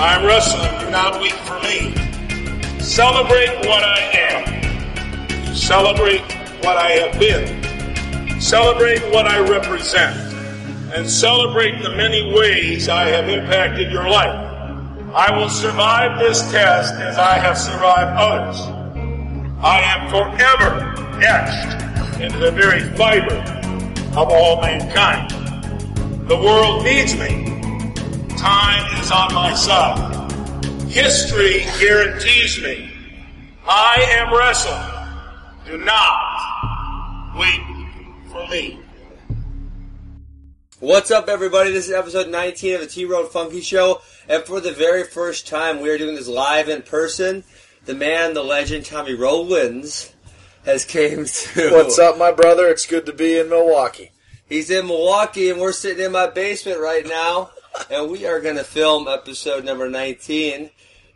I'm wrestling, do not weep for me. Celebrate what I am. Celebrate what I have been. Celebrate what I represent. And celebrate the many ways I have impacted your life. I will survive this test as I have survived others. I am forever etched into the very fiber of all mankind. The world needs me. Time is on my side. History guarantees me. I am wrestling. Do not wait for me. What's up, everybody? This is episode 19 of the T Road Funky Show, and for the very first time, we are doing this live in person. The man, the legend, Tommy Rowlands, has came to. What's up, my brother? It's good to be in Milwaukee. He's in Milwaukee, and we're sitting in my basement right now, and we are going to film episode number 19.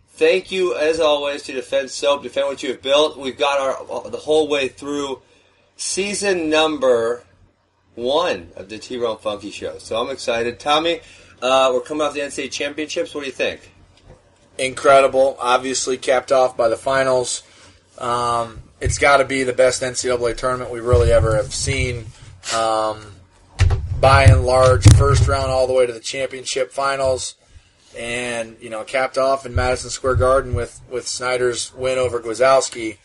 Thank you, as always, to Defense Soap. Defend what you have built. We've got our the whole way through season number one of the T Rone Funky Show. So I'm excited. Tommy, uh, we're coming off the NCAA championships. What do you think? Incredible. Obviously, capped off by the finals. Um, it's got to be the best NCAA tournament we really ever have seen. Um, by and large, first round all the way to the championship finals, and you know, capped off in Madison Square Garden with with Snyder's win over Gwiazdowski.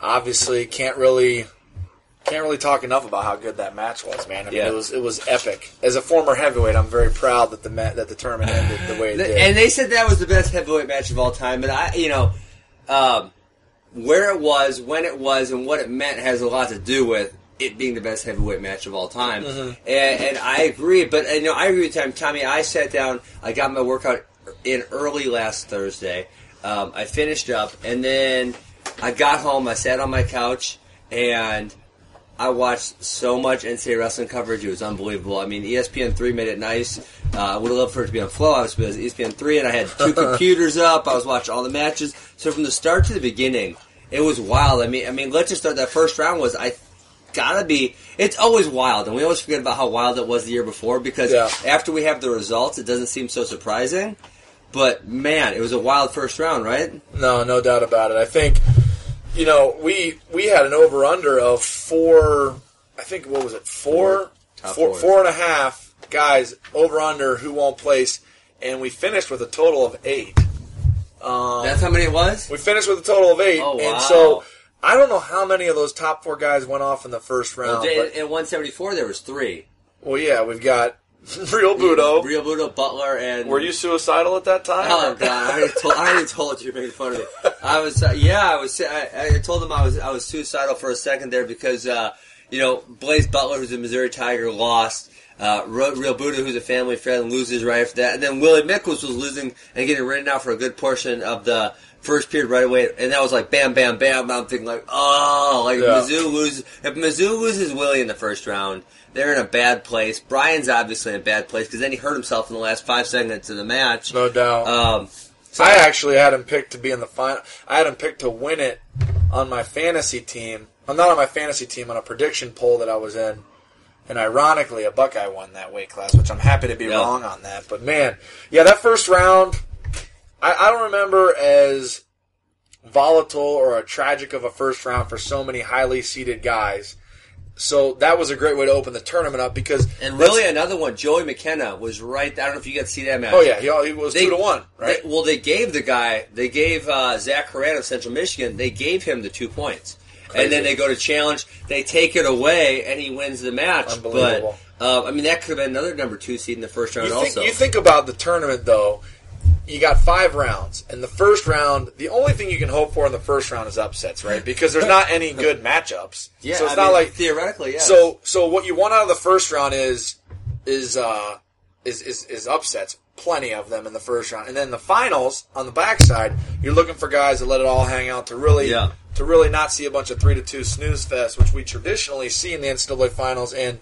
Obviously, can't really can't really talk enough about how good that match was, man. I mean, Yeah. it was it was epic. As a former heavyweight, I'm very proud that the ma- that the tournament ended the way it did. And they said that was the best heavyweight match of all time. But I, you know, um, where it was, when it was, and what it meant has a lot to do with it being the best heavyweight match of all time. Mm-hmm. And, and I agree. But you know, I agree with Tom. Tommy, I sat down. I got my workout in early last Thursday. Um, I finished up, and then I got home. I sat on my couch and. I watched so much NCAA wrestling coverage; it was unbelievable. I mean, ESPN three made it nice. Uh, I would have loved for it to be on Flow, obviously, but it was ESPN three, and I had two computers up. I was watching all the matches. So from the start to the beginning, it was wild. I mean, I mean, let's just start. That first round was I gotta be. It's always wild, and we always forget about how wild it was the year before because Yeah. after we have the results, it doesn't seem so surprising. But man, it was a wild first round, right? No, no doubt about it. I think, you know, we we had an over under of four. I think what was it? Four, four, fours. four and a half guys over under who won't place, and we finished with a total of eight. Um, That's how many it was. we finished with a total of eight, Oh, wow. and so I don't know how many of those top four guys went off in the first round. Well, but, in, in 174, there was three. well, yeah, we've got Realbuto. Real Budo, Butler, and Were you suicidal at that time? Oh God! I already told, I already told you making fun of me. I was, uh, yeah, I was. I, I told them I was, I was suicidal for a second there because, uh, you know, Blaise Butler, who's a Missouri Tiger, lost. Uh, Realbuto, who's a family friend, loses right after that, and then Willie Miklus was losing and getting written out for a good portion of the first period right away, and that was like bam, bam, bam. I'm thinking like, oh, like Yeah. if Mizzou loses, if Mizzou loses Willie in the first round, they're in a bad place. Brian's obviously in a bad place because then he hurt himself in the last five seconds of the match. No doubt. Um, I actually had him picked to be in the final. I had him picked to win it on my fantasy team. I'm not on my fantasy team on a prediction poll that I was in. And ironically, a Buckeye won that weight class, which I'm happy to be Yeah. wrong on that. But man, yeah, that first round, I, I don't remember as volatile or a tragic of a first round for so many highly seeded guys. So that was a great way to open the tournament up because And really, another one, Joey McKenna was right. I don't know if you got to see that match. oh yeah, he, he was They- two to one, right? They- well, they gave the guy, they gave uh, Zach Horan of Central Michigan, they gave him the two points. And then they go to challenge, they take it away, and he wins the match. Unbelievable. But, uh, I mean, that could have been another number two seed in the first round You also. you think about the tournament though. You got five rounds, and the first round, the only thing you can hope for in the first round is upsets, right? Because there's not any good matchups. yeah, so it's I not mean, like theoretically, yeah. so. So what you want out of the first round is is uh is, is is upsets, plenty of them in the first round, and then the finals on the backside, you're looking for guys that let it all hang out to really Yeah. to really not see a bunch of three to two snooze fest, which we traditionally see in the NCAA finals, and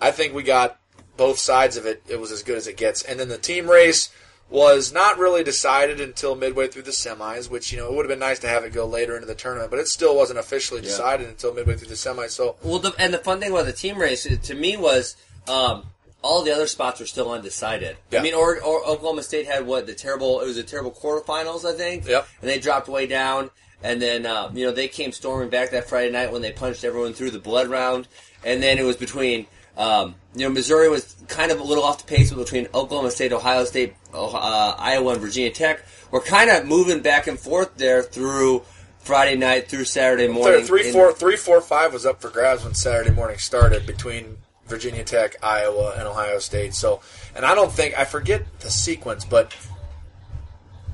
I think we got both sides of it. It was as good as it gets. And then the team race was not really decided until midway through the semis, which, you know, it would have been nice to have it go later into the tournament, but it still wasn't officially decided until midway through the semis. So, Well, the, and the fun thing about the team race uh, to me was, um, all the other spots were still undecided. Yeah. I mean, or, or Oklahoma State had what the terrible. It was a terrible quarterfinals, I think. Yep. And they dropped way down, and then uh, you know they came storming back that Friday night when they punched everyone through the blood round, and then it was between. Um, you know, Missouri was kind of a little off the pace between Oklahoma State, Ohio State, uh, Iowa, and Virginia Tech. We're kind of moving back and forth there through Friday night through Saturday morning. Three, in- four, three, four, five was up for grabs when Saturday morning started between Virginia Tech, Iowa, and Ohio State. So, and I don't think I forget the sequence, but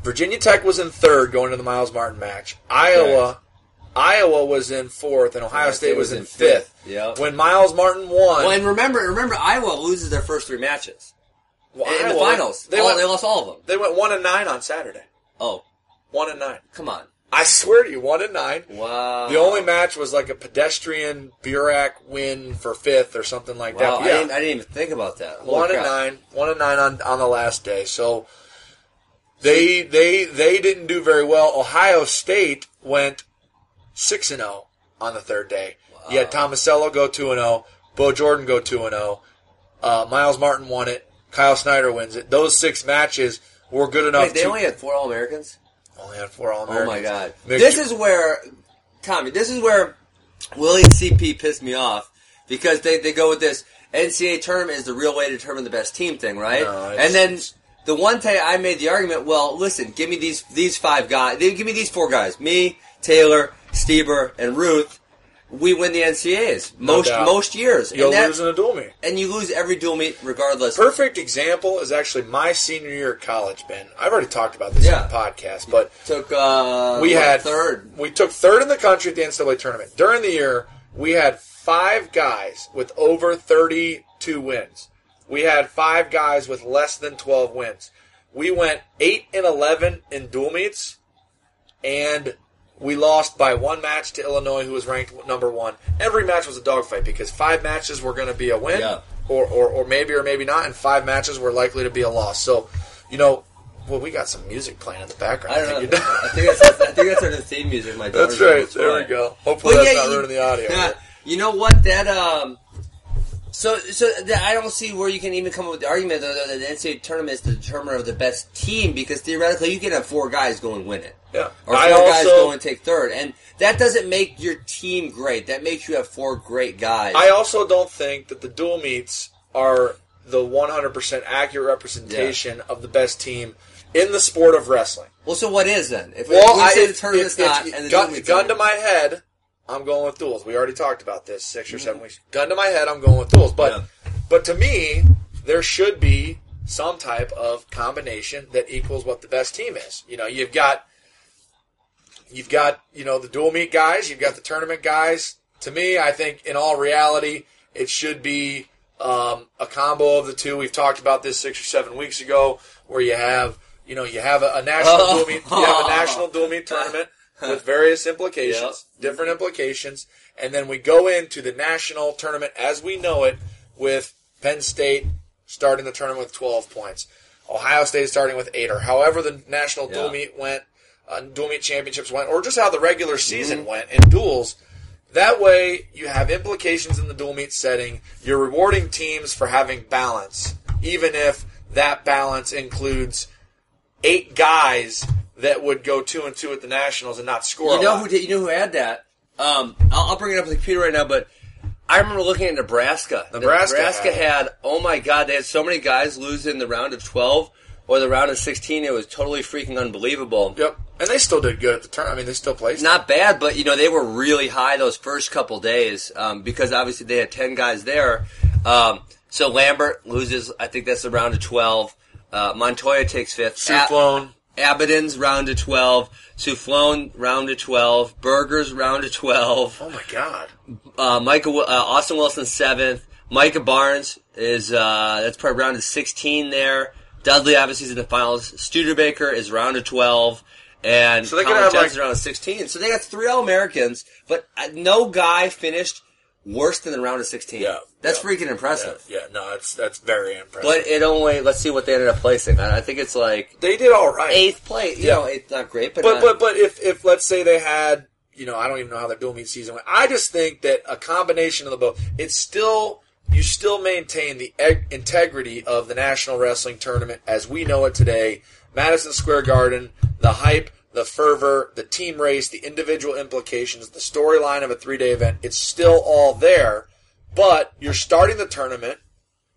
Virginia Tech was in third going to the Myles Martin match. Iowa, Iowa was in fourth, and Ohio State was in fifth. Yep. When Myles Martin won, Well, and remember, remember, Iowa loses their first three matches well, in the finals. they All- went they lost all of them. they went one and nine on Saturday. Oh, One and nine. come on! I swear to you, one and nine. Wow. The only match was like a pedestrian Burak win for fifth or something like Wow, that. I, Yeah. didn't, I didn't even think about that. Holy one crap. and nine, one and nine on, on the last day. So they they they didn't do very well. Ohio State went six and zero on the third day. You had Tomasello go two and zero, Bo Jordan go two and zero, uh, Myles Martin won it, Kyle Snyder wins it. Those six matches were good enough. Wait, they to, only had four All Americans. only had four All Americans. Oh my god! This is where Tommy. This is where Willie CP pissed me off because they, they go with this NCAA tournament is the real way to determine the best team thing, right? No, and then the one day I made the argument, well, listen, give me these these five guys. Give me these four guys: me, Taylor, Stieber, and Ruth. We win the NCAAs No most doubt. most years, You'll and, lose in a dual meet. and you lose every dual meet regardless. Perfect example is actually my senior year at college, Ben. I've already talked about this Yeah. on the podcast, but Took uh, we had third. We took third in the country at the NCAA tournament. During the year, we had five guys with over 32 wins. We had five guys with less than 12 wins. We went 8 and 11 in dual meets, and we lost by one match to Illinois, who was ranked number one. Every match was a dogfight because five matches were going to be a win, Yeah. or, or, or maybe or maybe not, and five matches were likely to be a loss. So, you know, well, we got some music playing in the background. I don't think know. I think that's I think that's our new theme music. My That's right. There we go. Hopefully But that's yeah, not you- ruining the audio. Yeah, you know what? That um, so so that I don't see where you can even come up with the argument that that the NCAA tournament is the determiner of the best team because theoretically you can have four guys go and win it, Yeah. or four I guys go and take third, and that doesn't make your team great. That makes you have four great guys. I also don't think that the dual meets are the 100% accurate representation of the best team in the sport of wrestling. well, so what is then? If, Well, we I, say if, the tournament's if- if- not, and the gun, dual meets gun to my head, I'm going with duels. We already talked about this 6 or Mm-hmm. seven weeks. Gun to my head, I'm going with duels. But Yeah. but to me, there should be some type of combination that equals what the best team is. You know, you've got you've got you know the dual meet guys, you've got the tournament guys. To me, I think in all reality, it should be um, a combo of the two. We've talked about this six or seven weeks ago, where you have you know you have a, a national Oh. dual meet, you have a national dual meet tournament with various implications, Yep. different implications, and then we go into the national tournament as we know it with Penn State starting the tournament with 12 points, Ohio State starting with eight, or however the national dual Yeah. meet went, uh, dual meet championships went, or just how the regular season Mm-hmm. went in duels. That way, you have implications in the dual meet setting. You're rewarding teams for having balance, even if that balance includes eight guys that would go two and two at the nationals and not score. You know who did? You know who had that? Um, I'll, I'll bring it up on the computer right now, but I remember looking at Nebraska. Nebraska Nebraska had had, oh my god, they had so many guys lose in the round of twelve or the round of sixteen. It was totally freaking unbelievable. Yep, and they still did good at the turn. I mean, they still placed. Not bad, but you know they were really high those first couple days um, because obviously they had ten guys there. Um, so Lambert loses. I think that's the round of twelve. Uh, Montoya takes fifth. Ab- Sueflohn. Aberdeen's round of twelve. Sueflohn round of twelve. Berger's round of twelve. Oh my god. Uh, Micah, uh, Austin Wilson seventh. Micah Barnes is uh, that's probably round of sixteen there. Dudley obviously is in the finals. Studebaker is round of twelve, and So they could Colin have, Johnson's like- round of sixteen. So they got three All Americans, but uh, no guy finished worse than the round of sixteen. Yeah, that's yeah. freaking impressive. Yeah, no, that's that's very impressive. But it only let's see what they ended up placing. I, I think it's like they did all right. eighth place. You Yeah. know, it's not great, but But not- but but if if let's say they had, you know, I don't even know how their dual meet season went. I just think that a combination of the both, it's still you still maintain the eg- integrity of the National Wrestling Tournament as we know it today. Madison Square Garden, the hype, the fervor, the team race, the individual implications, the storyline of a three day event, it's still all there. But you're starting the tournament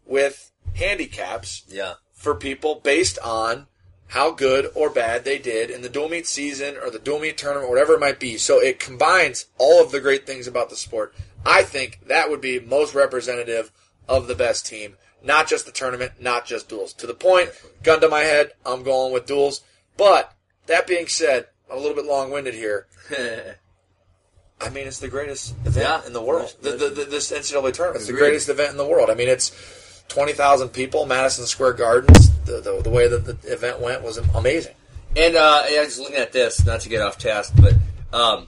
with handicaps Yeah. for people based on how good or bad they did in the dual meet season or the dual meet tournament, or whatever it might be. So it combines all of the great things about the sport. I think that would be most representative of the best team, not just the tournament, not just duels. To the point, gun to my head, I'm going with duels. But that being said, I'm a little bit long winded here. I mean, it's the greatest event Yeah. in the world. The, the, the, this NCAA tournament. It's the greatest event in the world. I mean, it's 20,000 people, Madison Square Gardens. The, the, the way that the event went was amazing. And uh, yeah, just looking at this, not to get off task, but um,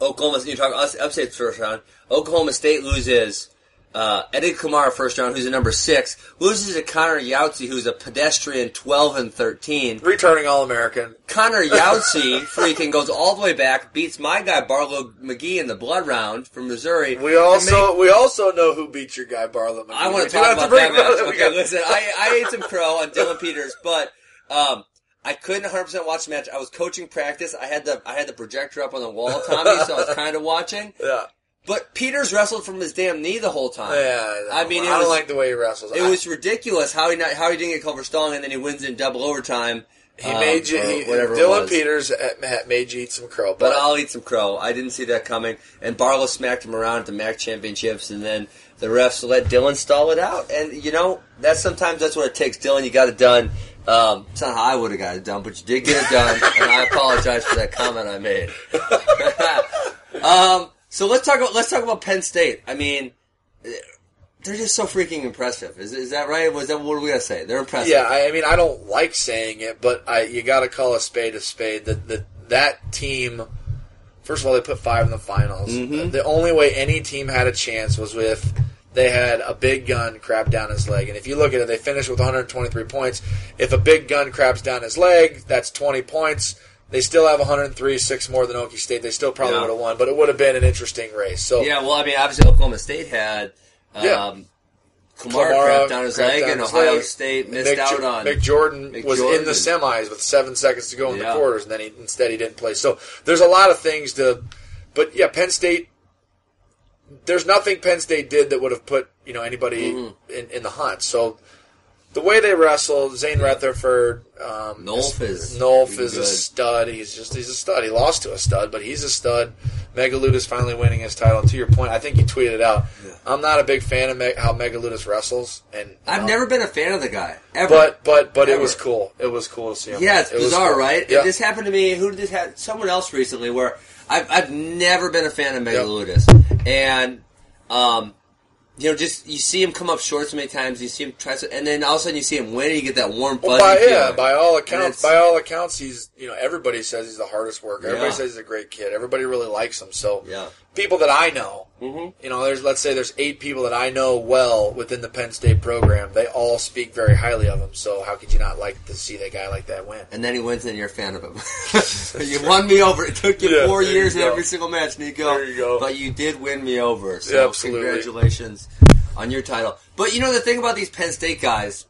Oklahoma, you're talking us- upstate first round. Oklahoma State loses uh, Eddie Kumar first round, who's a number six, loses to Connor Yautsy, who's a pedestrian, twelve and thirteen. Returning All American. Connor Yautsy freaking goes all the way back, beats my guy Barlow McGhee in the blood round from Missouri. We also we also know who beat your guy Barlow. McGhee. I want to talk about that match. Okay, listen, I, I ate some crow on Dylan Peters, but um, I couldn't 100 percent watch the match. I was coaching practice. I had the I had the projector up on the wall, Tommy, so I was kind of watching. Yeah, But Peters wrestled from his damn knee the whole time. yeah. I mean, it I don't like the way he wrestles. It I- was ridiculous how he not, how he didn't get called for stalling, and then he wins in double overtime. he um, made you. He, whatever Dylan. Peters uh, made you eat some crow, But but, I'll eat some crow. I didn't see that coming. And Barlow smacked him around at the MAC championships, and then the refs let Dylan stall it out. And you know, that's sometimes that's what it takes. Dylan, you got it done. Um, it's not how I would have got it done, but you did get it done, and I apologize for that comment I made. um, so let's talk about let's talk about Penn State. I mean, they're just so freaking impressive. Is, is that right? Was that what are we gonna say? They're impressive. yeah. I, I mean, I don't like saying it, but I you got to call a spade a spade. That that that team. First of all, they put five in the finals. Mhm. The only way any team had a chance was with they had a big gun crap down his leg. And if you look at it, they finished with 123 points. If a big gun craps down his leg, that's 20 points. They still have 103, six more than Okie State. They still probably Yeah. would have won, but it would have been an interesting race. So Yeah, well, I mean, obviously Oklahoma State had um, Yeah. Kumar Kamara crapped down his crapped leg, down and Ohio leg. State missed Mick, out Jo- on. Mick Jordan Mick was Jordan in the semis with seven seconds to go in Yeah. the quarters, and then he instead he didn't play. So there's a lot of things to, but yeah, Penn State. There's nothing Penn State did that would have put you know anybody Mm-hmm. in, in the hunt. So the way they wrestled, Zain Retherford, um, Nolf is Nolf is a stud. He's just he's a stud. He lost to a stud, but he's a stud. Megaludis finally winning his title. And to your point, I think you tweeted it out. I'm not a big fan of Me- how Megaludis wrestles, and I've um, never been a fan of the guy ever. but but but it was cool. It was cool to see him. yeah, it's It bizarre, cool. right? Yeah. This happened to me. Who did this happen? Someone else recently, where I've I've never been a fan of Yep. Megaludis, and um. You know, just you see him come up short so many times. You see him try, so, and then all of a sudden you see him win, and you get that warm fuzzy Well, by, yeah, by all accounts, by all accounts, he's you know everybody says he's the hardest worker. Everybody Yeah. says he's a great kid. Everybody really likes him. So Yeah. People that I know, Mhm. you know, there's let's say there's eight people that I know well within the Penn State program. They all speak very highly of him. So how could you not like to see that guy like that win? and then he wins, and you're a fan of him. you won me over. It took you Yeah, four there you years in every single match, Nico. There you go. But you did win me over. So Yeah, absolutely. congratulations on your title. But you know the thing about these Penn State guys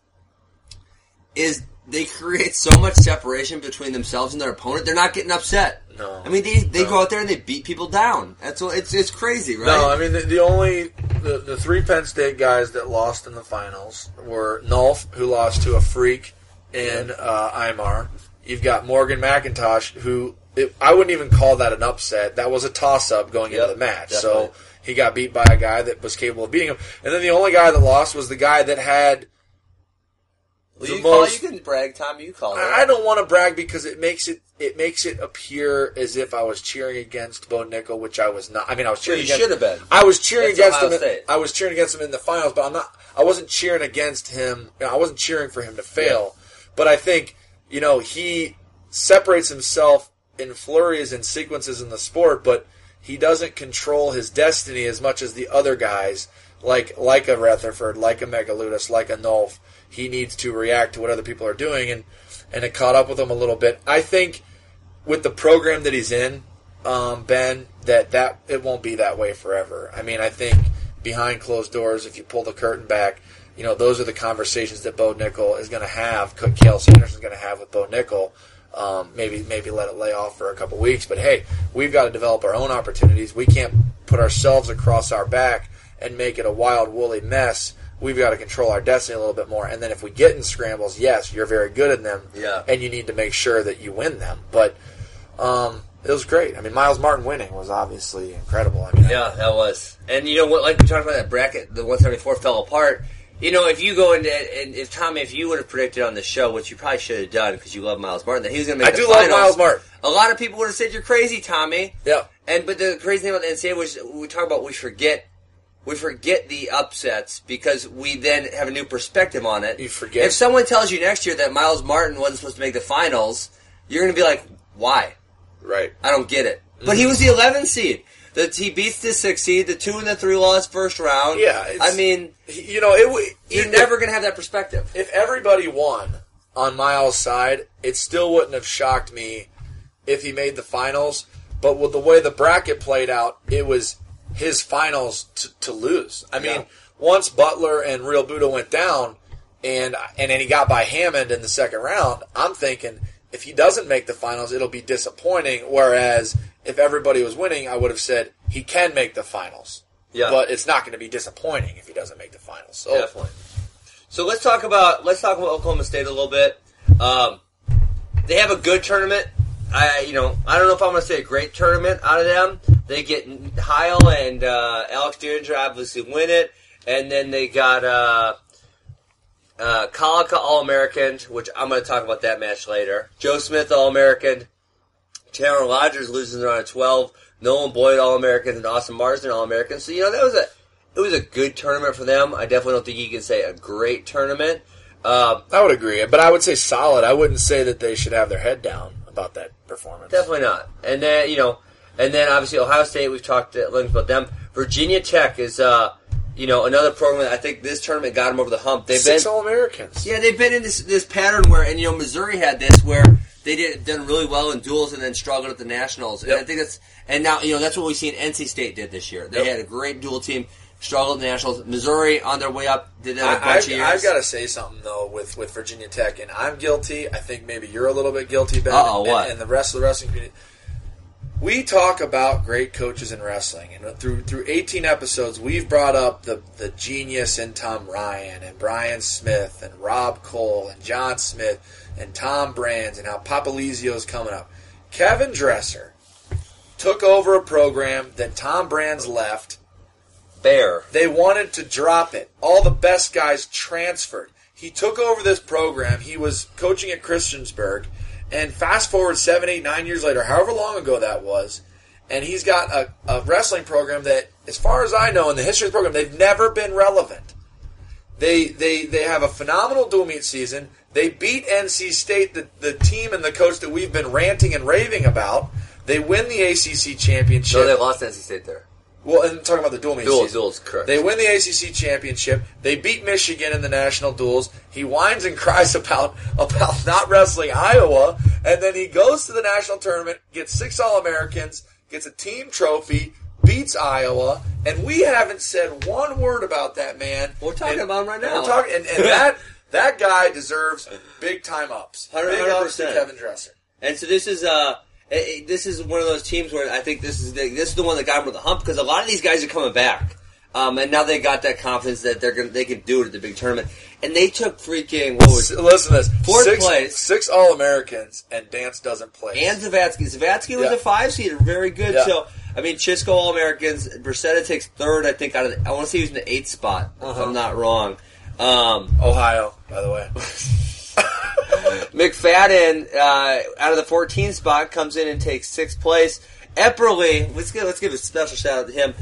is they create so much separation between themselves and their opponent. They're not getting upset. No. I mean they they No. go out there and they beat people down. That's what it's it's crazy, right? No, I mean the, the only the, the three Penn State guys that lost in the finals were Nolf, who lost to a freak in uh, Imar. You've got Morgan McIntosh, who it, I wouldn't even call that an upset. That was a toss up going Yep, into the match. definitely. So he got beat by a guy that was capable of beating him. And then the only guy that lost was the guy that had. Well, you, call, most- you can brag, Tom. You call it. I I don't want to brag because it makes it it makes it appear as if I was cheering against Bo Nickal, which I was not. I mean, I was Well, cheering. you against, should have been. I was cheering That's against him. in- I was cheering against him in the finals, but I'm not. I wasn't cheering against him. You know, I wasn't cheering for him to fail. But I think you know he separates himself in flurries and sequences in the sport, but he doesn't control his destiny as much as the other guys, like like a Retherford, like a Megaludis, like a Nolf. He needs to react to what other people are doing, and and it caught up with him a little bit. I think with the program that he's in, um, Ben, that that it won't be that way forever. I mean, I think behind closed doors, if you pull the curtain back, you know, those are the conversations that Bo Nickal is going to have. Cael Sanderson is going to have with Bo Nickal. Um, maybe maybe let it lay off for a couple weeks, but hey, we've got to develop our own opportunities. We can't put ourselves across our back and make it a wild woolly mess. We've got to control our destiny a little bit more. And then if we get in scrambles, yes, you're very good in them, Yeah. and you need to make sure that you win them. But um, it was great. I mean, Myles Martin winning was obviously incredible. I mean, Yeah, that was. And you know what? Like we talked about that bracket, the 174 fell apart. You know, if you go into and if Tommy, if you would have predicted on the show, which you probably should have done because you love Myles Martin, that he was going to make I do love Myles Martin. A lot of people would have said you're crazy, Tommy. Yeah. And but the crazy thing about the NCAA was we talk about we forget we forget the upsets because we then have a new perspective on it. You forget. If someone tells you next year that Myles Martin wasn't supposed to make the finals, you're going to be like, why? Right. I don't get it. But he mm-hmm. was the 11th seed. The, he beats the six seed. The two and the three lost first round. Yeah, it's- I mean, You know, it. you're if- never going to have that perspective. if everybody won on Myles' side, it still wouldn't have shocked me if he made the finals. But with the way the bracket played out, it was his finals to, to lose. I mean, Yeah. once Butler and Realbuto went down, and and then he got by Hammond in the second round, I'm thinking if he doesn't make the finals, it'll be disappointing. Whereas if everybody was winning, I would have said he can make the finals. Yeah. But it's not going to be disappointing if he doesn't make the finals. So Definitely. So let's talk about let's talk about Oklahoma State a little bit. Um, they have a good tournament. I you know I don't know if I'm going to say a great tournament out of them. They get Heil and uh, Alex Dieringer obviously win it, and then they got uh, uh, Kalika All American, which I'm going to talk about that match later. Joe Smith All American. Taylor Rogers loses round of 12. Nolan Boyd All American and Austin Marsden All American. So you know that was a it was a good tournament for them. I definitely don't think you can say a great tournament. Um, I would agree, but I would say solid. I wouldn't say that they should have their head down about that performance. definitely not. And then you know, and then obviously Ohio State. We've talked at length about them. Virginia Tech is uh, you know another program. That I think this tournament got them over the hump. They've Six been All Americans. yeah they've been in this this pattern where and you know Missouri had this where they did done really well in duels and then struggled at the nationals. And Yep. I think that's and now you know that's what we seen NC State did this year. They Yep. had a great dual team. Struggled at the nationals. Missouri on their way up did that a bunch I've, of years. I've got to say something though with, with Virginia Tech, and I'm guilty. I think maybe you're a little bit guilty, Ben, and, what? and the rest of the wrestling community. We talk about great coaches in wrestling, and through through 18 episodes, we've brought up the the genius in Tom Ryan and Brian Smith and Rob Koll and John Smith and Tom Brands and how Popolizio's coming up. Kevin Dresser took over a program that Tom Brands left. Bear. They wanted to drop it. All the best guys transferred. He took over this program. He was coaching at Christiansburg. And fast forward seven, eight, nine years later, however long ago that was, and he's got a, a wrestling program that, as far as I know, in the history of the program, they've never been relevant. They they they have a phenomenal dual meet season. They beat NC State, the, the team and the coach that we've been ranting and raving about. They win the ACC championship. No, they lost NC State there. Well, and I'm talking about the dual meet Duels, season. duels, correct. They win the ACC championship. They beat Michigan in the national duels. He whines and cries about about not wrestling Iowa, and then he goes to the national tournament, gets six All Americans, gets a team trophy, beats Iowa, and we haven't said one word about that man. We're talking And- about him right now. We're talking, and, and that that guy deserves big time ups. Big ups to 100%. Kevin Dresser. And so this is uh eh, eh, this is one of those teams where I think this is the, this is the one that got them with the hump because a lot of these guys are coming back. Um, and now they got that confidence that they're gonna they can do it at the big tournament. And they took freaking what was S- Listen to this. Fourth six, place. Six All Americans, and Dance doesn't play. and Zavatsky. Zavatsky was Yeah. a five seed, very good. Yeah. So I mean, Chisco All Americans. Brissetta takes third, I think. Out of the, I want to say he was in the eighth spot, if Uh-huh. I'm not wrong. Um, Ohio, by the way. McFadden, uh, out of the 14 spot, comes in and takes sixth place. Epperly, let's give, let's give a special shout out to him.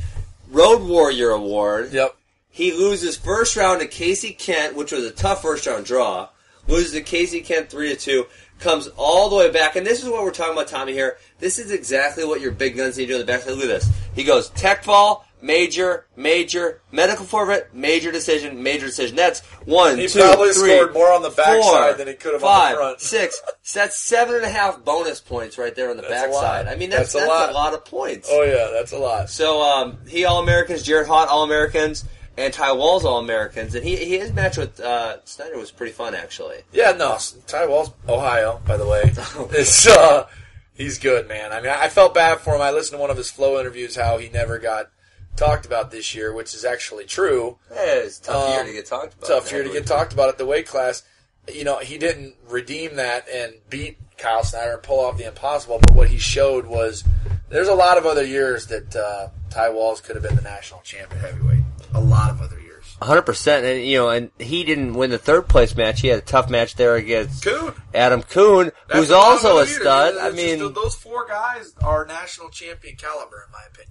Road Warrior Award. Yep. He loses first round to Casey Kent, which was a tough first round draw. Loses to Casey Kent three to two. Comes all the way back, and this is what we're talking about, Tommy. Here, this is exactly what your big guns need to do in the back. Look at this. He goes tech fall, major, major, medical forfeit, major decision, major decision. That's one, He two, probably three, scored more on the backside four, than he could have on the front. six. So that's seven and a half bonus points right there on the That's a backside. I mean, that's, That's a that's, lot. of points. Oh yeah, that's a lot. So um, he All Americans, Jared Haught All Americans, and Ty Walz All Americans, and he, he his match with uh, Snyder was pretty fun actually. Yeah, no, Ty Wall's Ohio, by the way. It's uh, he's good, man. I mean, I felt bad for him. I listened to one of his flow interviews how he never got talked about this year, which is actually true. Yeah, it's a tough year Um, to get talked about. Tough year to get talked about at the weight class. You know, he didn't redeem that and beat Kyle Snyder and pull off the impossible, but what he showed was there's a lot of other years that uh, Ty Walz could have been the national champion heavyweight. A lot of other years. hundred percent, and you know, and he didn't win the third place match. He had a tough match there against Coon. Adam Coon, who's also a stud. I mean, those four guys are national champion caliber, in my opinion.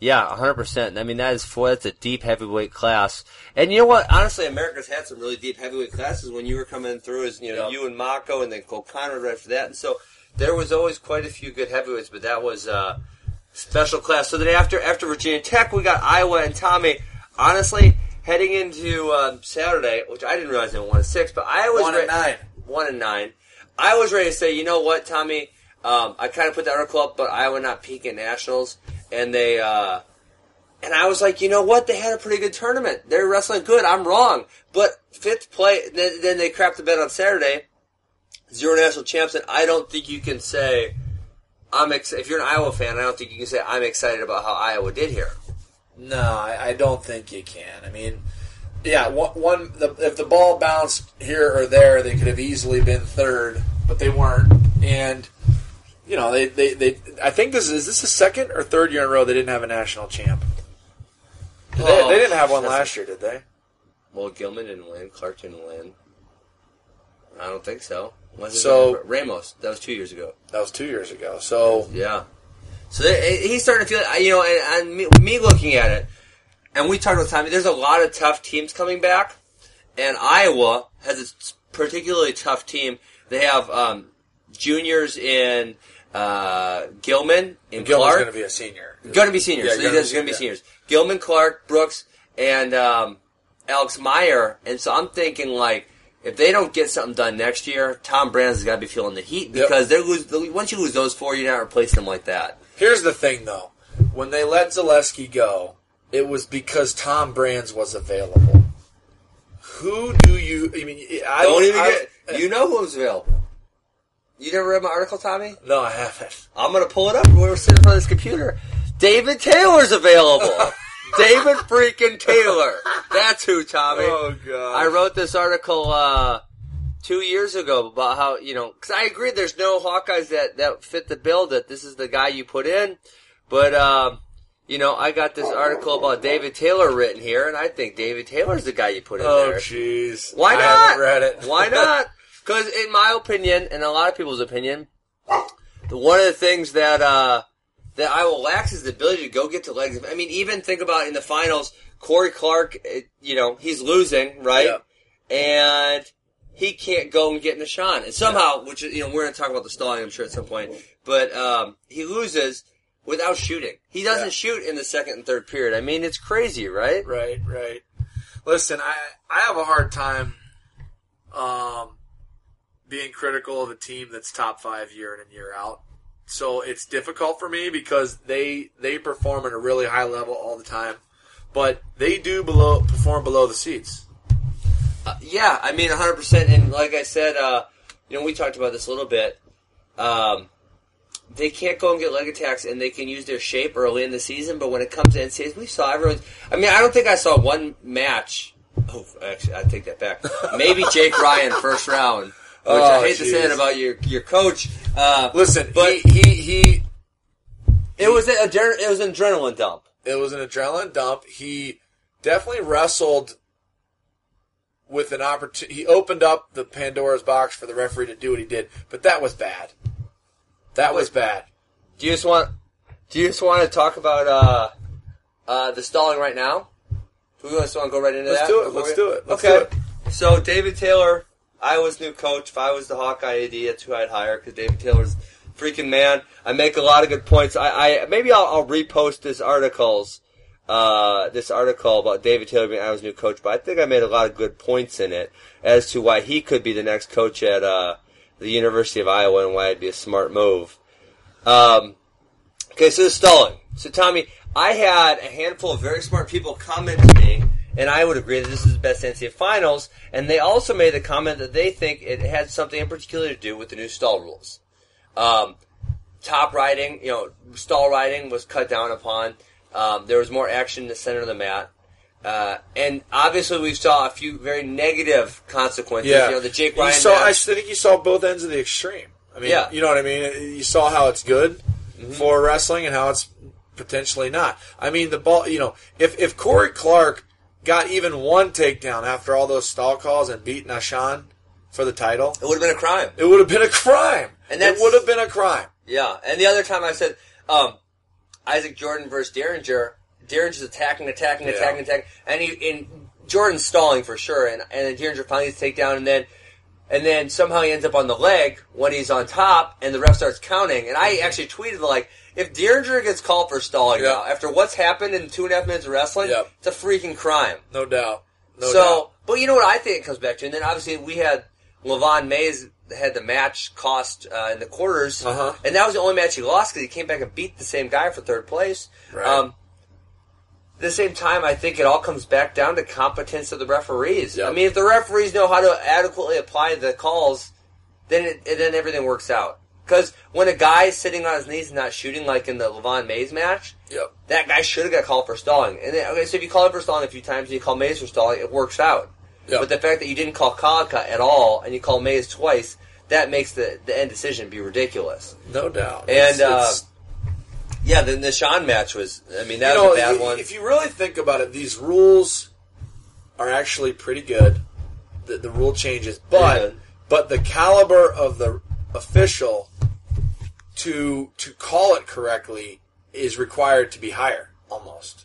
Yeah, hundred percent. I mean, that is four. That's a deep heavyweight class. And you know what? Honestly, America's had some really deep heavyweight classes when you were coming through. As you know, Yep. you and Mocco, and then Cole Konrad right after that. And so there was always quite a few good heavyweights, but that was uh, special class. So then after after Virginia Tech, we got Iowa and Tommy. Honestly, heading into um, Saturday, which I didn't realize they went one and six, but I was One and nine. one and nine. I was ready to say, you know what, Tommy? Um, I kind of put that article up, but Iowa not peak at nationals, and they, uh, and I was like, you know what? They had a pretty good tournament. They're wrestling good. I'm wrong, but fifth play. Then, then they crapped the bed on Saturday. Zero national champs, and I don't think you can say I'm. Ex- if you're an Iowa fan, I don't think you can say I'm excited about how Iowa did here. No, I, I don't think you can. I mean, yeah, one, one the, if the ball bounced here or there, they could have easily been third, but they weren't. And you know, they, they, they I think this is this the second or third year in a row they didn't have a national champ. They, Oh, they didn't have one last year, did they? Well, Gilman didn't win. Clark didn't win. I don't think so. So-? Ramos. That was two years ago. That was two years ago. So Yeah. So they, he's starting to feel, you know, and, and me, me looking at it, and we talked about Tommy. There's a lot of tough teams coming back, and Iowa has a particularly tough team. They have um, juniors in uh, Gilman, in Gilman's Clark, going to be a senior. Going to be seniors. Yeah, so going to be senior. seniors. Gilman, Clark, Brooks, and um, Alex Meyer. And so I'm thinking like. If they don't get something done next year, Tom Brandon's got to be feeling the heat Yep. because they lose. Once you lose those four, you're not replacing them like that. Here's the thing, though. When they let Zalesky go, it was because Tom Brands was available. Who do you? I mean, I Don't even I- get. You know who's available. You never read my article, Tommy? No, I haven't. I'm gonna pull it up. We're sitting in front of this computer. David Taylor's available. David freaking Taylor. That's who, Tommy. Oh, God. I wrote this article uh, two years ago about how you know because I agree. There's no Hawkeyes that that fit the bill. That this is the guy you put in, but. Um, you know, I got this article about David Taylor written here, and I think David Taylor's the guy you put in Oh, there. jeez. Why I haven't read it. Why not? Because in my opinion, and a lot of people's opinion, the one of the things that uh, that Iowa lacks is the ability to go get to legs. I mean, even think about in the finals, Cory Clark. You know, he's losing, right? Yeah. And he can't go and get in the shot. And somehow, which you know, we're going to talk about the stalling, I'm sure, at some point. But um, he loses without shooting. He doesn't Yeah. shoot in the second and third period. I mean, it's crazy, right? Right, right. Listen, I I have a hard time um, being critical of a team that's top five year in and year out. So it's difficult for me because they they perform at a really high level all the time, but they do below perform below the seats. Uh, yeah, I mean, 100%. And like I said, uh, you know, we talked about this a little bit. Um, they can't go and get leg attacks, and they can use their shape early in the season. But when it comes to NCAAs, we saw everyone. I mean, I don't think I saw one match. Oh, actually, I take that back. Maybe Jake Ryan first round, which I Oh, hate to say it about your your coach. Uh, Listen, but he, he he it was a adre- it was an adrenaline dump. it was an adrenaline dump. He definitely wrestled with an opportunity. He opened up the Pandora's box for the referee to do what he did, but that was bad. That was bad. Do you just want? Do you just want to talk about uh, uh, the stalling right now? Do we just want to go right into that? Let's that? do it. Let's we- do it. Let's okay. do it. So David Taylor, Iowa's new coach. If I was the Hawkeye AD, that's who I'd hire because David Taylor's freaking man. I make a lot of good points. I, I maybe I'll, I'll repost this articles uh, this article about David Taylor being Iowa's new coach, but I think I made a lot of good points in it as to why he could be the next coach at uh, the University of Iowa and why it'd be a smart move. Um, okay, so the stalling. So Tommy, I had a handful of very smart people comment to me, and I would agree that this is the best NCAA finals. And they also made the comment that they think it had something in particular to do with the new stall rules. Um, top riding, you know, stall riding was cut down upon. Um, there was more action in the center of the mat. Uh, and obviously, we saw a few very negative consequences. Yeah, You know, the Jake You Ryan saw, I think you saw both ends of the extreme. I mean, Yeah. you know what I mean. You saw how it's good Mm-hmm. for wrestling and how it's potentially not. I mean, the ball. You know, if if Cory Clark got even one takedown after all those stall calls and beat Nahshon for the title, it would have been a crime. it would have been a crime. And that would have been a crime. Yeah, and the other time I said um, Isaac Jordan versus Dieringer. Dieringer's attacking, attacking, Yeah. attacking, attacking, and he in Jordan's stalling for sure, and and then Dieringer finally gets takedown, and then and then somehow he ends up on the leg when he's on top, and the ref starts counting. And I actually tweeted like, if Dieringer gets called for stalling Yeah. now after what's happened in two and a half minutes of wrestling, Yep. it's a freaking crime. No doubt. No so, doubt. but you know what I think it comes back to, and then obviously we had Lavion Mayes had the match cost uh, in the quarters, Uh-huh. and that was the only match he lost because he came back and beat the same guy for third place. Right. Um, at the same time, I think it all comes back down to competence of the referees. Yep. I mean, if the referees know how to adequately apply the calls, then it, then everything works out. Because when a guy is sitting on his knees and not shooting, like in the Lavion Mayes match, Yep. that guy should have got called for stalling. And then, okay, so if you call him for stalling a few times and you call Mayes for stalling, it works out. Yep. But the fact that you didn't call Collicutt at all and you call Mayes twice, that makes the, the end decision be ridiculous. No doubt. And It's- uh, it's- yeah, the, the Sean match was. I mean, that you was know, a bad i- one. If you really think about it, these rules are actually pretty good. The, the rule changes, but but the caliber of the official to to call it correctly is required to be higher. Almost,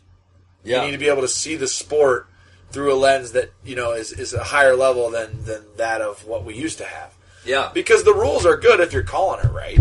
yeah, you need to be able to see the sport through a lens that you know is, is a higher level than than that of what we used to have. yeah, Because the rules are good if you're calling it right.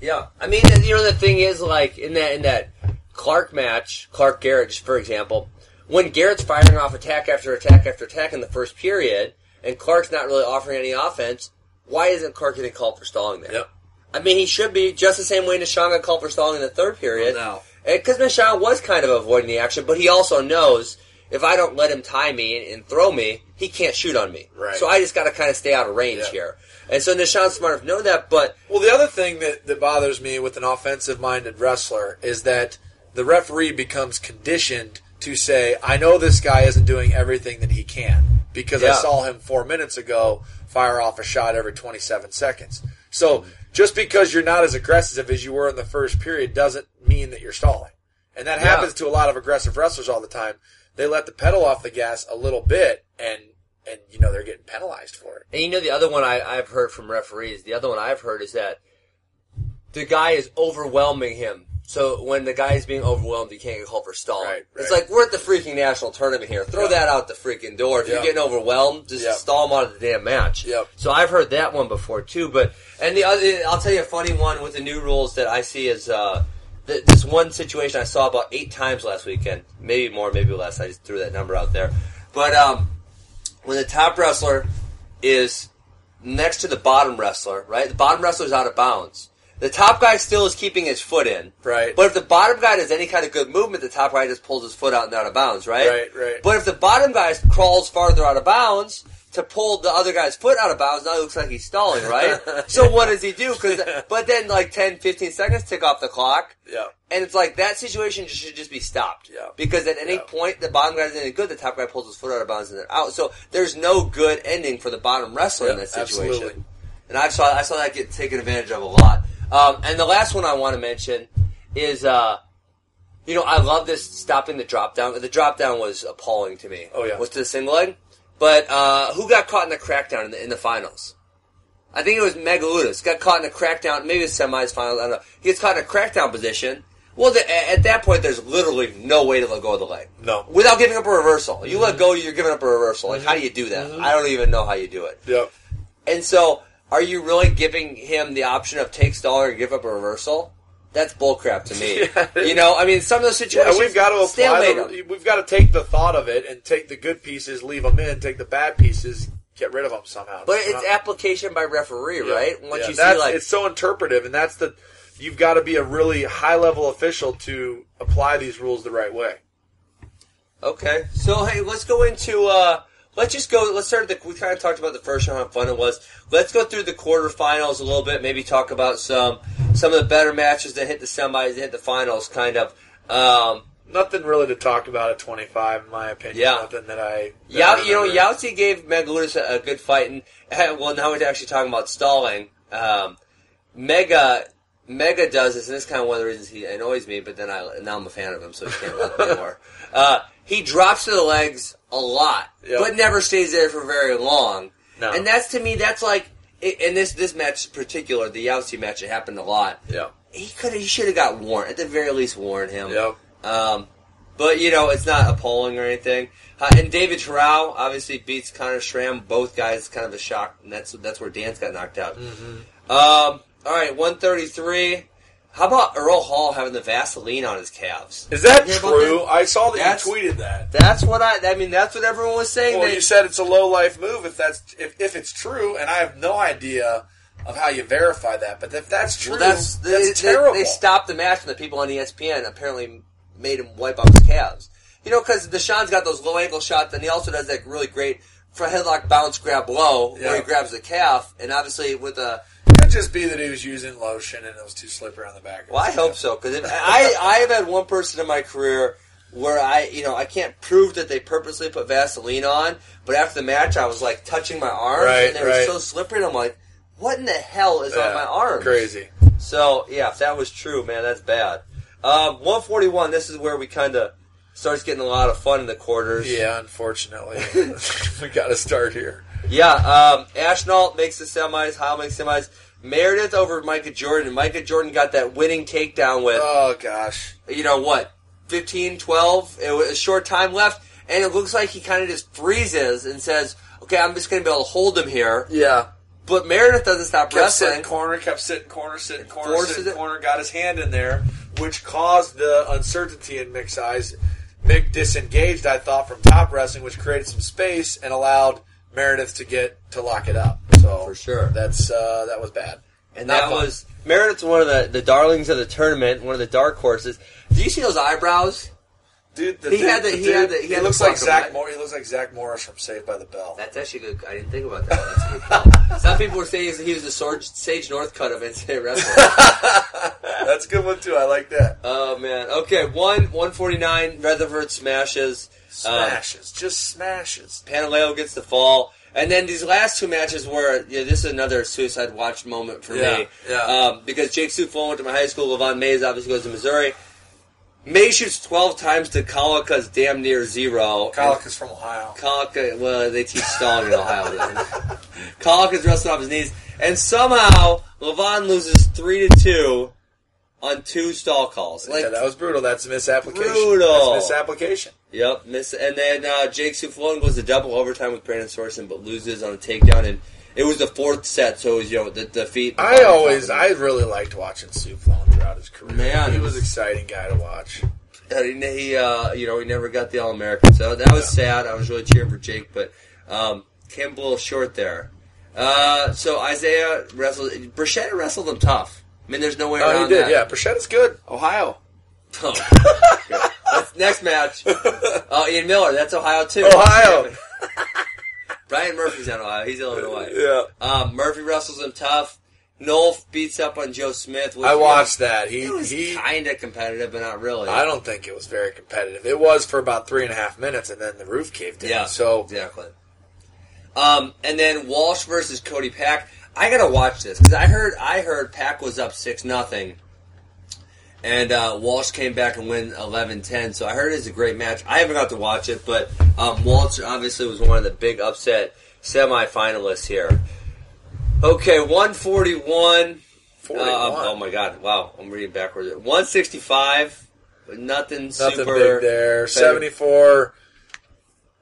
yeah. I mean, you know, the thing is, like in that in that Clark match, Clark Garrett, for example, when Garrett's firing off attack after attack after attack in the first period, and Clark's not really offering any offense, why isn't Clark getting called for stalling there? Yep. I mean, he should be just the same way Nahshon got called for stalling in the third period. No doubt. Eh, because Nahshon was kind of avoiding the action, but he also knows if I don't let him tie me and, throw me, he can't shoot on me. Right. So I just got to kind of stay out of range Yeah. here. And so Nahshon's smart enough to know that, but Well, the other thing that, that bothers me with an offensive minded wrestler is that the referee becomes conditioned to say, I know this guy isn't doing everything that he can because I saw him four minutes ago fire off a shot every 27 seconds. So just because you're not as aggressive as you were in the first period doesn't mean that you're stalling. And that Yeah. happens to a lot of aggressive wrestlers all the time. They let the pedal off the gas a little bit and, and you know, they're getting penalized for it. And you know the other one I, I've heard from referees. The other one I've heard is that the guy is overwhelming him. So when the guy is being overwhelmed, he can't get called for stalling. Right, It's like we're at the freaking national tournament here. Throw Yeah. that out the freaking door. If Yeah. you're getting overwhelmed, just Yeah. stall him out of the damn match. Yep. So I've heard that one before too. But and the other, I'll tell you a funny one with the new rules that I see is uh, th- this one situation I saw about eight times last weekend, maybe more, maybe less. I just threw that number out there. But um, when the top wrestler is next to the bottom wrestler, right? The bottom wrestler's out of bounds. The top guy still is keeping his foot in. Right. But if the bottom guy does any kind of good movement, the top guy just pulls his foot out and out of bounds, right? Right, right. But if the bottom guy crawls farther out of bounds to pull the other guy's foot out of bounds, now it looks like he's stalling, right? so what does he do? 'Cause- but then like 10, 15 seconds tick off the clock. Yeah. And it's like that situation just- should just be stopped. Yeah. Because at any Yeah. point the bottom guy's any good, the top guy pulls his foot out of bounds and they're out. So there's no good ending for the bottom wrestler in that situation. absolutely. And I saw I saw that get taken advantage of a lot. Um, and the last one I want to mention is uh, you know, I love this stopping the drop down. The drop down was appalling to me. Oh, yeah. Was to the single leg. But uh, who got caught in the crackdown in the, in the finals? I think it was Megaludis. Got caught in a crackdown, maybe it was semis, finals, I don't know. He gets caught in a crackdown position. Well, the, at that point, there's literally no way to let go of the leg. No. Without giving up a reversal. You let go, you're giving up a reversal. Like, how do you do that? I don't even know how you do it. Yep. And so, are you really giving him the option of take stall or give up a reversal? that's bullcrap to me. Yeah. You know, I mean, some of those Yeah, situations. we've got to apply. The, we've got to take the thought of it and take the good pieces, leave them in. Take the bad pieces, get rid of them somehow. But It's application by referee, Yeah. right? Once Yeah, you see like it's so interpretive, and that's the you've got to be a really high level official to apply these rules the right way. Okay, so hey, let's go into. uh Let's just go. Let's start. The, we kind of talked about the first round, how fun it was. Let's go through the quarterfinals a little bit. Maybe talk about some some of the better matches that hit the semis, that hit the finals. Kind of. Um, Nothing really to talk about at 25, in my opinion. Yeah. Nothing that I. yeah, you know. Yahtzee gave Megaludis a, a good fight, and uh, well, now we're actually talking about stalling. Um, Mega Mega does this, and this is kind of one of the reasons he annoys me. But then I now I'm a fan of him, so he can't bother me anymore. Uh, he drops to the legs a lot, Yep. but never stays there for very long. No. And that's to me, that's like in this this match in particular, the Yahtzee match, it happened a lot. Yeah. He could he should have got warned at the very least warned him. Yep. Um, but you know, it's not appalling or anything. Uh, and David Terrell obviously beats Connor Schram. Both guys kind of a shock, and that's that's where Dan's got knocked out. Mm-hmm. Um, all right, one thirty three. How about Earl Hall having the Vaseline on his calves? Is that You hear true? that? I saw that That's- you tweeted that. That's what I. I mean, that's what everyone was saying. Well, They- you said it's a low life move if that's if, if it's true, and I have no idea of how you verify that. But if that's true, well, that's that's, they, they- terrible. They, stopped the match, and the people on ESPN apparently made him wipe out his calves. You know, because Nahshon's got those low ankle shots, and he also does that really great front headlock bounce grab low, where Yeah. he grabs the calf, and obviously with a Could just be that he was using lotion and it was too slippery on the back. Well, I hope so because I I have had one person in my career where I you know I can't prove that they purposely put Vaseline on, but after the match I was like touching my arms Right, and they right. were so slippery, and I'm like, what in the hell is Yeah, on my arms? Crazy. So yeah, if that was true, man, that's bad. Um, 141. This is where we kind of starts getting a lot of fun in the quarters. Yeah, unfortunately, we got to start here. Yeah, um, Ashnault makes the semis. Heil makes semis. Meredith over Micah Jordan. Micah Jordan got that winning takedown with Oh gosh, you know what, 15, 12, it was a short time left, and it looks like he kind of just freezes and says, okay, I'm just going to be able to hold him here. yeah. But Meredith doesn't stop Kept sitting corner, kept sitting corner, sitting corner, Forces sitting it. corner. Got his hand in there, which caused the uncertainty in Mick's eyes. Mick disengaged, I thought, from top wrestling, which created some space and allowed Meredith to get to lock it up. So For sure. that's uh, that was bad. And Not that fun. was, Meredith's one of the, the darlings of the tournament, one of the dark horses. Do you see those eyebrows? Dude, the He dude, had the- the he dude- had the- he the looks like Zach. he looks like Zach Morris from Saved by the Bell. That's actually good. I didn't think about that. That's a good. Some people were saying he was the Sage Northcutt of NCAA wrestling. That's a good one too. I like that. oh, man. Okay, 1 149, Retherford smashes. Um, Smashes, just smashes. Pantaleo gets the fall. And then these last two matches were, yeah, this is another suicide watch moment for Yeah, me. yeah. Um, because Jake Sueflohn went to my high school, Lavion Mayes obviously goes to Missouri. May shoots 12 times to Kalika's damn near zero. Kalika's from Ohio. Kalika, well, they teach stalling in Ohio. Kalika's wrestling off his knees. And somehow, Lavion loses 3 to 2 on two stall calls. Like, yeah, that was brutal. That's a misapplication. Brutal. That's misapplication. Yep, miss. And then uh, Jake Sueflohn goes to double overtime with Brandon Sorensen, but loses on a takedown. And it was the fourth set, so it was you know the defeat. I always, I really liked watching Sueflohn throughout his career. Man, he was was- an exciting guy to watch. Uh, he, he, uh, you know, he never got the All American, so that was sad. I was really cheering for Jake, but um, came a little short there. Uh, so Isaiah wrestled. Bruschetta wrestled him tough. I mean, there's no way Oh, around he did. that. Yeah, Bruschetta's good. Ohio. Oh, next match. Oh, Ian Miller. That's Ohio too. Ohio. Brian Murphy's not Ohio. He's Illinois. Yeah. Um, Murphy wrestles him tough. Nolf beats up on Joe Smith. Which, I watched that. He was he. kind of competitive, but not really. I don't think it was very competitive. It was for about three and a half minutes, and then the roof caved in. Yeah. So Exactly. Um, and then Walsh versus Cody Pack. I gotta watch this because I heard I heard Pack was up six nothing, and uh, Walsh came back and win 11-10. So I heard it's a great match. I haven't got to watch it, but um, Walsh obviously was one of the big upset semifinalists here. Okay, one forty one. 41. oh my god! Wow, I'm reading backwards. One sixty five. Nothing, nothing super. big there. Seventy four.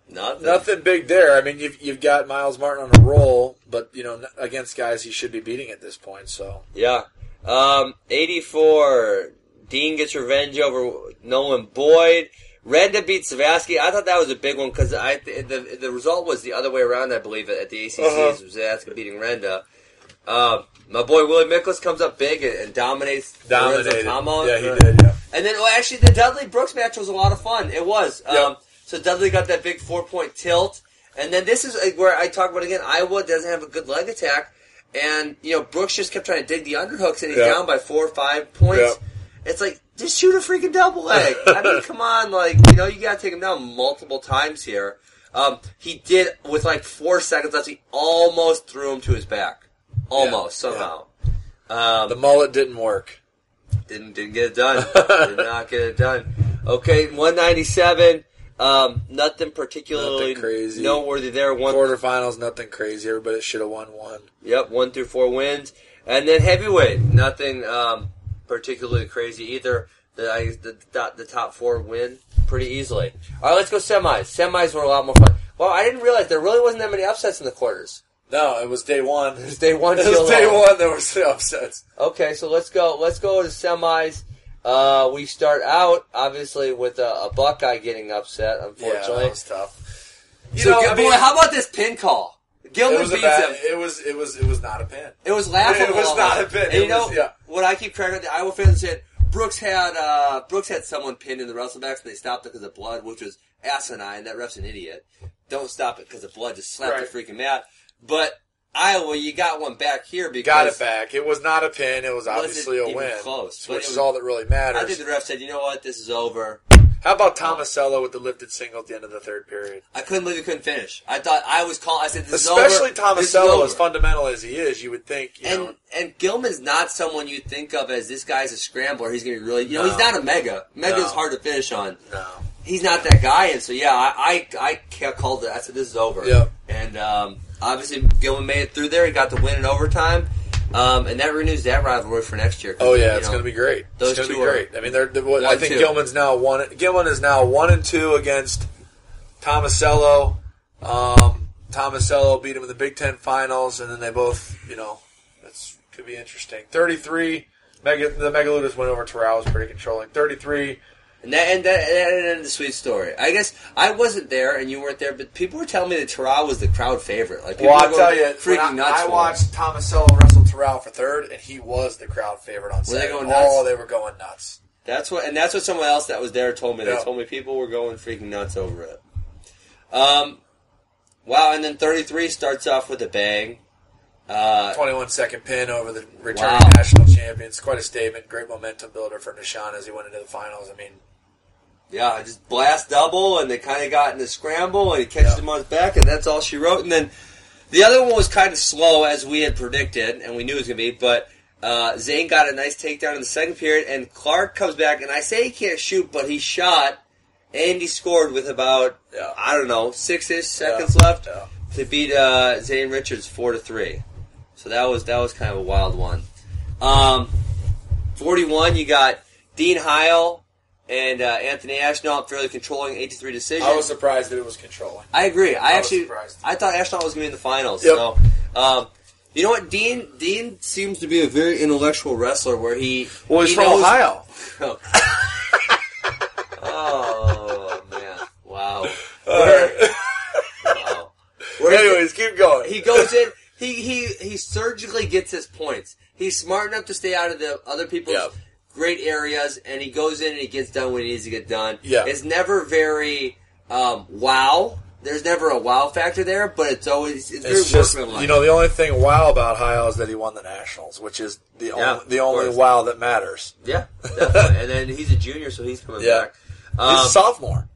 Nothing. Nothing big there. I mean, you've you've got Myles Martin on a roll, but you know, against guys he should be beating at this point. So Yeah. Um, 84. Dean gets revenge over Nolan Boyd. Renda beats Zavatsky. I thought that was a big one because I the the result was the other way around. I believe at the ACC Uh-huh. was Zavatsky beating Renda. Um, my boy Willie Miklus comes up big and, and dominates Lorenzo Dominated. Yeah, he did. Yeah. And then, well, actually, the Dudley Brooks match was a lot of fun. It was. Yep. Um, so Dudley got that big four point tilt, and then this is uh, where I talk about again. Iowa doesn't have a good leg attack, and you know Brooks just kept trying to dig the underhooks, and he's Yeah. down by four or five points. Yep. It's like just shoot a freaking double leg. I mean, come on, like you know you got to take him down multiple times here. Um, he did with like four seconds left. He almost threw him to his back, almost somehow. Um, The mullet didn't work. didn't didn't get it done. did not get it done. Okay, one ninety seven. Um, nothing particularly Nothing crazy. noteworthy there. One Quarterfinals, nothing crazy. Everybody should have won one. Yep, one through four wins, and then heavyweight, nothing um, particularly crazy either. The, I, the the the top four win pretty easily. All right, let's go semis. Semis were a lot more fun. Well, I didn't realize there really wasn't that many upsets in the quarters. No, it was day one. It was day one. It was day all. one. There were some upsets. Okay, so let's go. Let's go to semis. Uh, we start out obviously with a, a Buckeye getting upset. Yeah, Unfortunately, that was tough. You so know, I mean, boy, how about this pin call? Gilman beats bad, him. It was. It was. It was not a pin. It was laughable. It was not a pin. And It you know was- yeah. what I keep cracking? The Iowa fans said Brooks had uh, Brooks had someone pinned in the wrestlebacks, and they stopped it because of blood, which was asinine. That ref's an idiot. Don't stop it because of blood. Just slap Right. the freaking mat. But Iowa, you got one back here because Got it back. It was not a pin. It was obviously a win, close, which it is was- all that really matters. I think the ref said, "You know what? This is over." How about Tomasello with the lifted single at the end of the third period? I couldn't believe he couldn't finish. I thought I was calling. I said, "This Especially is over." This is as fundamental as he is, you would think. You know, And and Gilman's not someone you think of as this guy's a scrambler. He's gonna be really, you know, No. he's not a mega. Mega's No. hard to finish on. no. He's not that guy, and so yeah, I I, I ca- called it. I said this is over. Yep. And um, obviously Gilman made it through there. He got the win in overtime, um, and that renews that rivalry for next year. Oh yeah, you it's going to be great. those it's going to be great. I mean, they're, they're what, I think two. Gilman's now one. Gilman is now one and two against Tomasello. Um, Tomasello beat him in the Big Ten finals, and then they both, you know, that's could be interesting. Thirty-three. Mega, the Megaludis went over Terrell was pretty controlling. Thirty-three. And that and that, that ended the sweet story. I guess I wasn't there and you weren't there, but people were telling me that Terrell was the crowd favorite. Like, people Well, I'll tell you, freaking I, nuts. I watched Tomasello wrestle Terrell for third, and he was the crowd favorite on Were they Saturday. going Oh, they were going nuts. That's what, and that's what someone else that was there told me. They told me people were going freaking nuts over it. Um, wow, and then 33 starts off with a bang. Uh, 21 second pin over the returning Wow. national champions. Quite a statement. Great momentum builder for Nahshon as he went into the finals. I mean, yeah, just blast double, and they kind of got in the scramble, and he catches Yeah. him on his back, and that's all she wrote. And then the other one was kind of slow, as we had predicted, and we knew it was going to be, but uh, Zane got a nice takedown in the second period, and Clark comes back, and I say he can't shoot, but he shot, and he scored with about, Yeah. I don't know, six-ish seconds left. yeah. to beat uh, Zane Richards four to three. So that was that was kind of a wild one. Um, Forty one, you got Dean Heil and uh, Anthony Ashnault fairly controlling eight to three decision. I was surprised that it was controlling. I agree. I, I was actually surprised. I thought Ashnault was going to be in the finals. Yep. So. Um, you know what, Dean? Dean seems to be a very intellectual wrestler. Where he Well, he's he from knows- Ohio. oh man! Wow. All right. wow. Where he- Anyways, keep going. he goes in. He he he surgically gets his points. He's smart enough to stay out of the other people's Yep. Great areas, and he goes in and he gets done when he needs to get done. Yeah. it's never very um, wow. There's never a wow factor there, but it's always it's, very It's just you know the only thing wow about Heil is that he won the nationals, which is the Yeah, only the only course. wow that matters. yeah, definitely. and then he's a junior, so he's coming Yeah. back. He's Um, a sophomore.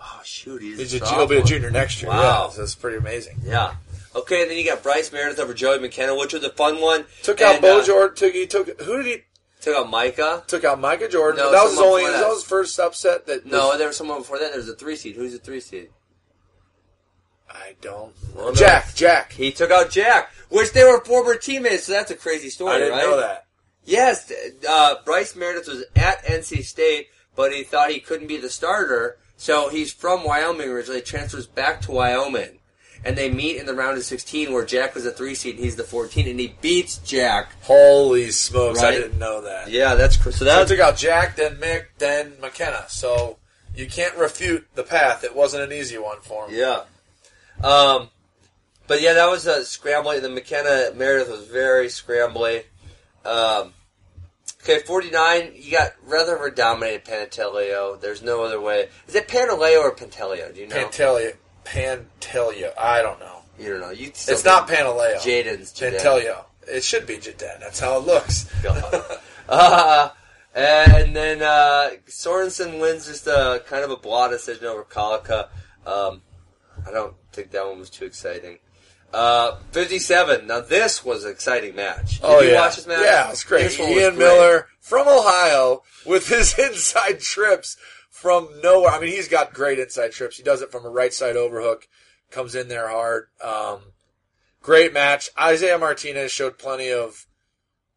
oh shoot, he's, He's a a, he'll be a junior next year. Wow. Yeah, so that's pretty amazing. Yeah. Okay, and then you got Bryce Meredith over Joey McKenna, which was a fun one. Took out And, Bo uh, Jordan. Took he took who did he Took out Micah. took out Micah Jordan? No, that was his only that that. was his first upset. That No, was- there was someone before that. There was a three seed. Who's the three seed? I don't. Well, no. Jack, Jack. He took out Jack, which they were former teammates, so that's a crazy story, I didn't right? know that. Yes, uh, Bryce Meredith was at NC State, but he thought he couldn't be the starter, so he's from Wyoming originally, transfers back to Wyoming. And they meet in the round of 16 where Jack was a three seed and he's the 14, and he beats Jack. Holy smokes! I didn't know that. Yeah, that's cr- so So that I took out Jack, then Mick, then McKenna. So you can't refute the path. It wasn't an easy one for him. Yeah. Um, but yeah, that was a scrambly. The McKenna Meredith was very scrambly. Um, okay, 49, you got Retherford dominated Pantaleo. There's no other way. Is it Pantaleo or Pantaleo? Do you know? Pantalia, Pantalia. I don't know. you don't know. You It's not Pantaleo. Jaden's Jaden. It should be Jaden. That's how it looks. uh, and then uh, Sorensen wins just a kind of a blah decision over Kalika. Um, I don't think that one was too exciting. Uh, 57. Now this was an exciting match. Did oh you yeah, watch this match? yeah, it's great. This one was Ian great. Miller from Ohio with his inside trips from nowhere. I mean, he's got great inside trips. He does it from a right side overhook, comes in there hard. Um, great match. Isaiah Martinez showed plenty of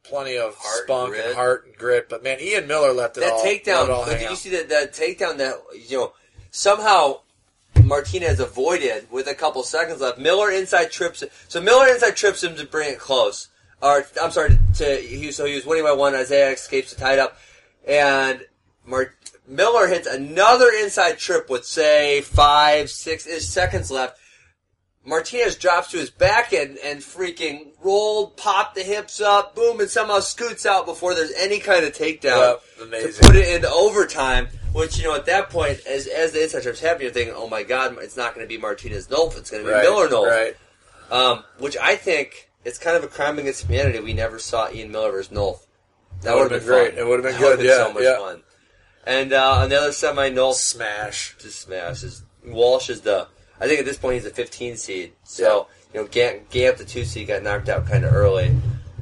plenty of Heart spunk grit. and heart and grit, but man, Ian Miller left it That all. takedown. it all did you see that that takedown that you know somehow Martinez avoided with a couple seconds left? Miller inside trips. So Miller inside trips him to bring it close. Or I'm sorry to he, so he was winning by one. Isaiah escapes to tie it up, and Miller hits another inside trip with say five six seconds left. Martinez drops to his back and, and freaking rolled, popped the hips up, boom, and somehow scoots out before there's any kind of takedown Yep, to put it into overtime. Which you know, at that point, as as the inside trips happen, you're thinking, "Oh my God, it's not going to be Martinez Nolf; it's going to be Right, Miller Nolf." Right. Um, which I think it's kind of a crime against humanity. We never saw Ian Miller versus Nolf. That Would've been been great. Fun. It would've been That good, yeah, so much yeah. fun. And uh, on the other semi, Nolf Smash. just smashes. Walsh is the. I think at this point he's a 15 seed. So you know, Gant, Gant the two seed got knocked out kind of early.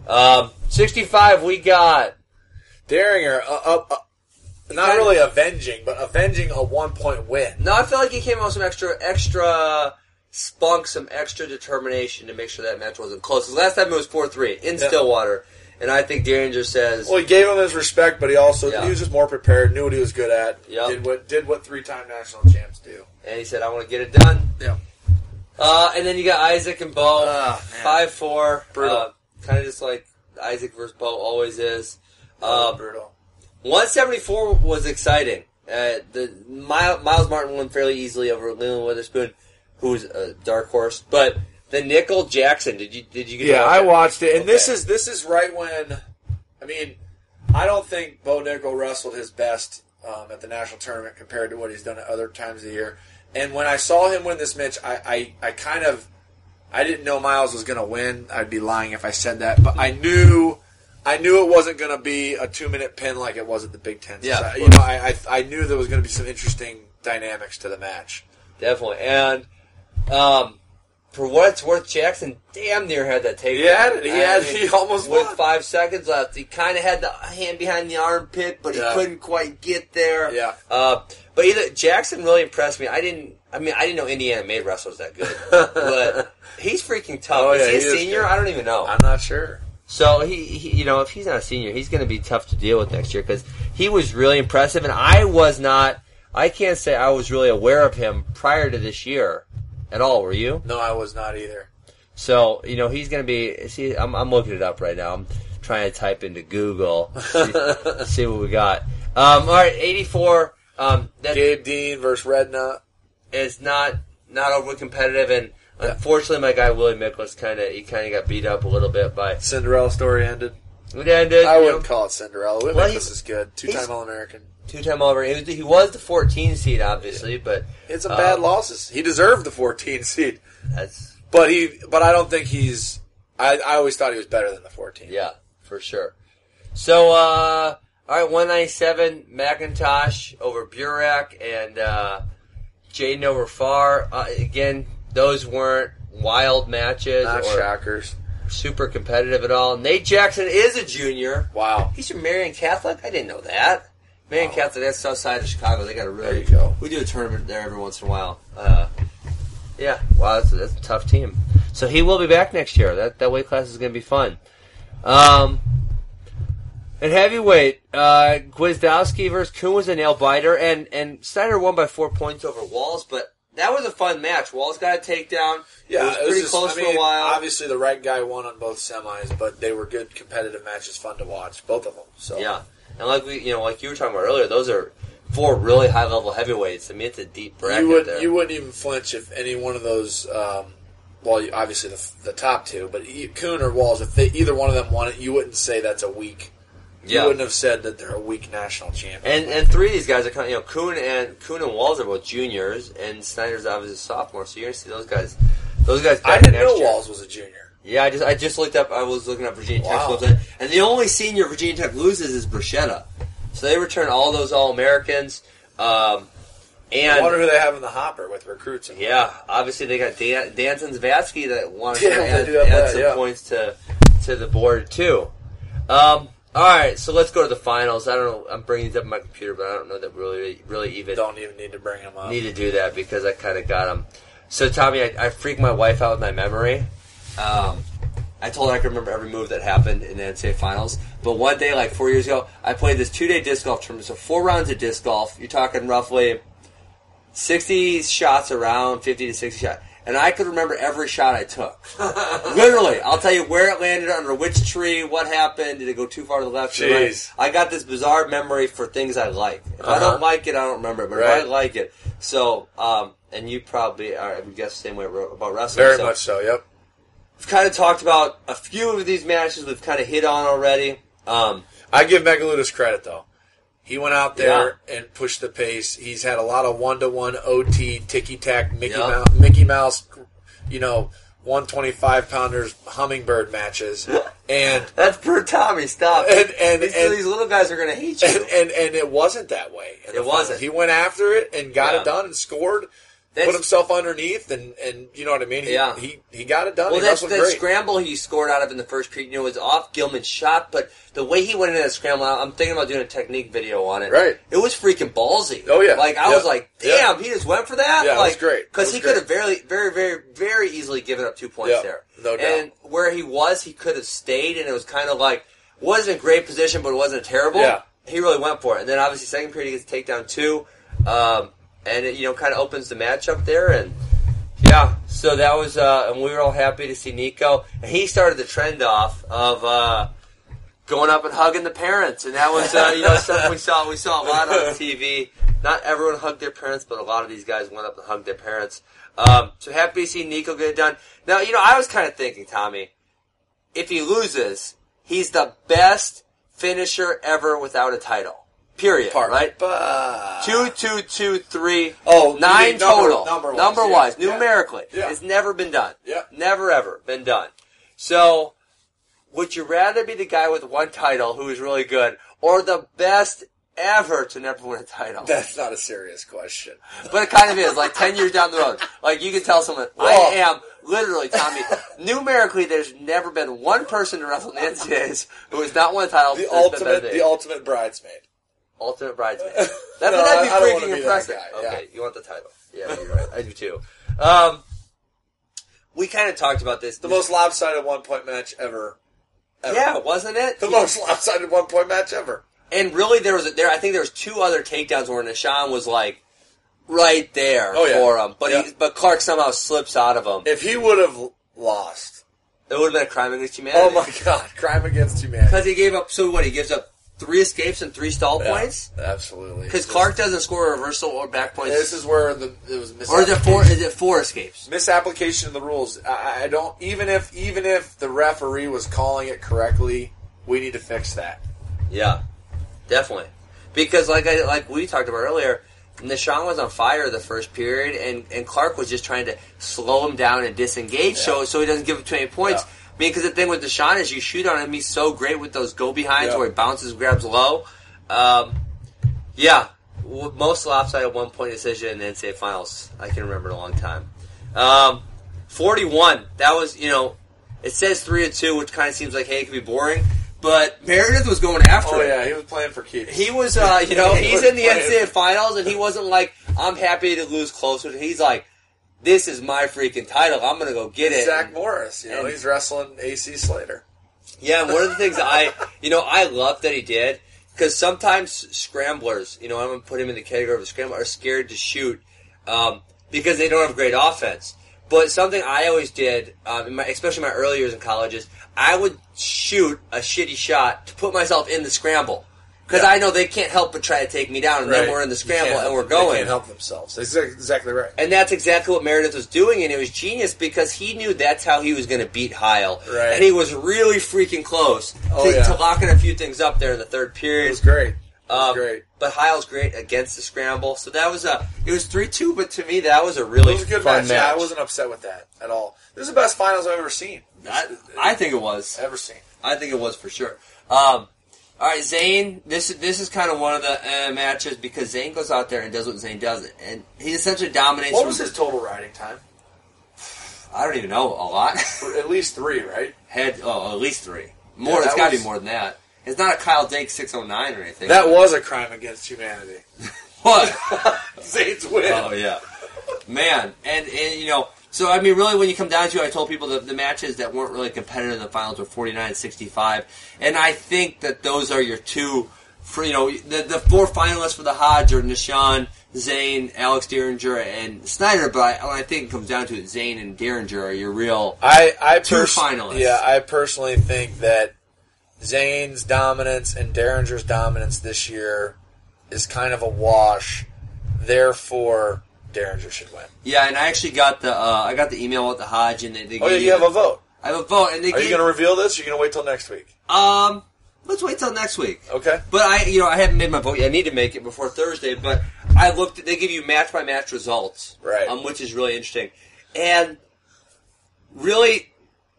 Um, 65, we got Dieringer, uh, uh, uh, not really avenging, but avenging a one point win. No, I feel like he came out with some extra, extra spunk, some extra determination to make sure that match wasn't close. 'Cause last time it was four three in Yeah. Stillwater, and I think Dieringer says, Well, he gave him his respect, but he also Yeah. he was just more prepared, knew what he was good at, Yep. did what did what three time national champs do. and he said, "I want to get it done." Yeah. Uh, and then you got Isaac and Bo, Ah, five four, Brutal. uh, kind of just like Isaac versus Bo always is. Uh, brutal. 174 was exciting. Uh, the Myles, Myles Martin won fairly easily over Leland Witherspoon, who was a dark horse. But the Nickal Jackson, did you did you Yeah, I watched it, and this is this is right when, I mean, I don't think Bo Nickal wrestled his best um, at the national tournament compared to what he's done at other times of the year. And when I saw him win this match, I, I, I kind of, I didn't know Myles was going to win. I'd be lying if I said that, but I knew, I knew it wasn't going to be a two minute pin like it was at the Big Ten. Yeah, So, you know, I, I, I knew there was going to be some interesting dynamics to the match. definitely. And um, for what it's worth, Jackson damn near had that takedown. He had it. He he almost with won. five seconds left. He kind of had the hand behind the armpit, but he Yeah. couldn't quite get there. Yeah. Uh, but either Jackson really impressed me. I didn't. I mean, I didn't know Indiana made wrestlers that good, but he's freaking tough. Oh, is yeah, he a senior? good. I don't even know. I'm not sure. So he, he, you know, if he's not a senior, he's going to be tough to deal with next year because he was really impressive, and I was not. I can't say I was really aware of him prior to this year at all. Were you? No, I was not either. So you know he's going to be. See, I'm, I'm looking it up right now. I'm trying to type into Google see, see what we got. Um, all right, 84. Um, that Gabe Dean versus Redknot. is not not overly competitive, and. Unfortunately, my guy Willie Miklus kind of he kind of got beat up a little bit by. Cinderella story ended. It ended. I wouldn't know, call it Cinderella. Whitman Well, this is good. Two time All American. two-time All American. He was, he was the 14 seed, obviously, but it's a some bad losses. He deserved the 14 seed, that's but he. But I don't think he's. I, I always thought he was better than the 14. yeah for sure. So, uh, all right, 197 McIntosh over Burek and uh, Jaden over Pfarr. Uh, again, those weren't wild matches not or shockers. super competitive at all. Nate Jackson is a junior. Wow. He's from Marion Catholic. I didn't know that. Marion Catholic, that's south side of Chicago. They got a really. There you go. We do a tournament there every once in a while. Uh, yeah, wow, that's, that's a tough team. So he will be back next year. That that weight class is going to be fun. Um, at heavyweight, uh, Gwiazdowski versus Coon was a nail biter, and and Snyder won by four points over Walz, but that was a fun match. Walz got a takedown. Yeah, it was pretty just- close I for a while. Obviously, the right guy won on both semis, but they were good competitive matches, fun to watch, both of them. So Yeah, and like we, you know, like you were talking about earlier, those are four really high level heavyweights. I mean, it's a deep bracket you would there. you wouldn't even flinch if any one of those. Um, well, obviously the, the top two, but Coon or Walz, if they, either one of them won it, you wouldn't say that's a weak. Yeah. You wouldn't have said that they're a weak national champion. And and three of these guys are kind of, you know Coon and Coon and Walz are both juniors, and Snyder's obviously a sophomore. So you're gonna see those guys. Those guys. I didn't know year. Walz was a junior. Yeah, I just I just looked up. I was looking up Virginia Tech's Wow. website, and the only senior Virginia Tech loses is Bruschetta. So they return all those All Americans. Um, I and wonder who they have in the hopper with recruits. And yeah, obviously they got Dan, Danton Zavatsky that wants Yeah, to add, do add that, some yeah. points to to the board too. Um, all right, so let's go to the finals. I don't know. I'm bringing these up on my computer, but I don't know that really really even don't even need to bring them up. need to do that because I kind of got them. So Tommy, I, I freaked my wife out with my memory. Um, I told her I could remember every move that happened in the NCAA finals. But one day, like four years ago, I played this two day disc golf tournament. So four rounds of disc golf. You're talking roughly sixty shots around, fifty to sixty shots. And I could remember every shot I took. Literally, I'll tell you where it landed, under which tree, what happened, did it go too far to the left, to right. Jeez. I got this bizarre memory for things I like. If I Uh-huh. don't like it, I don't remember it. But if I like it, so um, and you probably are, I would guess the same way about wrestling. Very so much so. Yep. We've kind of talked about a few of these matches. We've kind of hit on already. Um, I give Megaludis credit though. He went out there and pushed the pace. He's had a lot of one to one OT ticky tack Mickey Yeah. Mouse, Mickey Mouse, you know, one twenty five pounders hummingbird matches, and that's per Tommy. Stop. And- and- these, and- these little guys are going to hate you. and, and and it wasn't that way. It wasn't. He went after it and got Yeah. it done and scored. That's- put himself underneath and and you know what I mean. He, Yeah. he he got it done. Well, he that's that great. scramble he scored out of in the first period. You know, was off Gilman's shot, but the way he went into that scramble, I'm thinking about doing a technique video on it. Right. It was freaking ballsy. Oh, yeah. Like I Yeah. was like, Yeah. damn, he just went for that. Yeah, like, great. Because he could have very, very, very, very easily given up two points Yeah, there. no doubt. And where he was, he could have stayed, and it was kind of like wasn't a great position, but it wasn't terrible. Yeah. He really went for it, and then obviously second period he gets takedown two, um, and it you know kind of opens the match up there and. Yeah, so that was, uh, and we were all happy to see Nico. And he started the trend off of uh, going up and hugging the parents, and that was, uh, you know, something we saw. We saw a lot on TV. Not everyone hugged their parents, but a lot of these guys went up and hugged their parents. Um, so happy to see Nico get it done. Now, you know, I was kind of thinking, Tommy, if he loses, he's the best finisher ever without a title. Period. Part right? But Two, two, two, three. Oh, nine number- total. number-wise, Number yeah, wise, yeah. numerically, Yeah. it's never been done. Yeah. never ever been done. So, would you rather be the guy with one title who is really good, or the best ever to never win a title? that's not a serious question. But it kind of is. Like ten years down the road, like you can tell someone, I am literally Tommy. numerically, there's never been one person to wrestle the who has not won a title. The that's been better ultimate, the ultimate bridesmaid. Ultimate bridesmaid. No, That, I- that'd be I freaking wanna be impressive. guy, Okay, you want the title? Yeah, you're right. I do too. Um, we kind of talked about this. The most lopsided one point match ever. ever. yeah, wasn't it? The most lopsided one point match ever. And really, there was a, there. I think there was two other takedowns where Nahshon was like right there Oh, yeah. for him, but Yeah. he, but Clark somehow slips out of him. If he would have lost, It would have been a crime against humanity. oh my god, crime against humanity. Because he gave up. So what? He gives up three escapes and three stall Yeah, points. absolutely. Because Clark doesn't score a reversal or back points. This is where the it was or is it four? Is it four escapes? misapplication of the rules. I, I don't even if even if the referee was calling it correctly, we need to fix that. Yeah, definitely. Because like I like we talked about earlier, Nahshon was on fire the first period, and, and Clark was just trying to slow him down and disengage, so Yeah. so he doesn't give up too many points. Yeah. I mean, because the thing with Nahshon is you shoot on him, he's so great with those go behinds Yeah. where he bounces, grabs low. Um, yeah, w- most lopsided one point decision in the NCAA finals I can remember in a long time. Um, Forty-one. That was you know, it says three and two, which kind of seems like hey, it could be boring. But Meredith was going after Oh it. yeah, he was playing for keeps. He was, uh, you know, He he's in the playing. NCAA finals, and he wasn't like, "I'm happy to lose closer." He's like, "This is my freaking title. I'm gonna go get it." Zach Morris, you know, and- he's wrestling AC Slater. Yeah, and one of the things I, you know, I love that he did because sometimes scramblers, you know, I'm gonna put him in the category of a scrambler, are scared to shoot. Um, because they don't have great offense. But something I always did, um, in my, especially my early years in colleges, I would shoot a shitty shot to put myself in the scramble. Because Yeah. I know they can't help but try to take me down, and then we're in the scramble and we're help- They going. can't help themselves. That's exactly right. And that's exactly what Meredith was doing, and it was genius because he knew that's how he was going to beat Heil. Right. And he was really freaking close Oh, to, yeah. to locking a few things up there in the third It period. was great. It was Um, great. But Heil's great against the scramble, so that was a. It was three two, but to me that was a really was a good fun match. match. Yeah, I wasn't upset with that at all. This is the best finals I've ever seen. I, I think it was. Ever seen. I think it was for sure. Um, all right, Zain. This is this is kind of one of the uh, matches because Zain goes out there and does what Zain does, and he essentially dominates. What was his total riding time? I don't even know a lot. At least three, right? Had oh at least three. More. Yeah, it's that got to be more than that. It's not a Kyle Dake six oh nine or anything. That was a crime against humanity. what? Zain's win. oh yeah, man. And and you know. So I mean, really, when you come down to it, I told people that the matches that weren't really competitive in the finals were 49 and 65. and I think that those are your two. For you know, the the four finalists for the Hodge are Nahshon, Zain, Alex Dieringer, and Snyder. But I, I think it comes down to it, Zain and Dieringer are your real. I, I Two pers- finalists. Yeah, I personally think that Zain's dominance and Dieringer's dominance this year is kind of a wash. Therefore, Dieringer should win. Yeah, and I actually got the uh, I got the email with the Hodge, and they, they Oh yeah, you have a vote. I have a vote, and they Are you going to reveal this? Or are you going to wait till next week? um. Let's wait till next week. Okay. But I, you know, I haven't made my vote yet. I need to make it before Thursday. But I looked. They give you match by match results, Right. Um, which is really interesting. And really,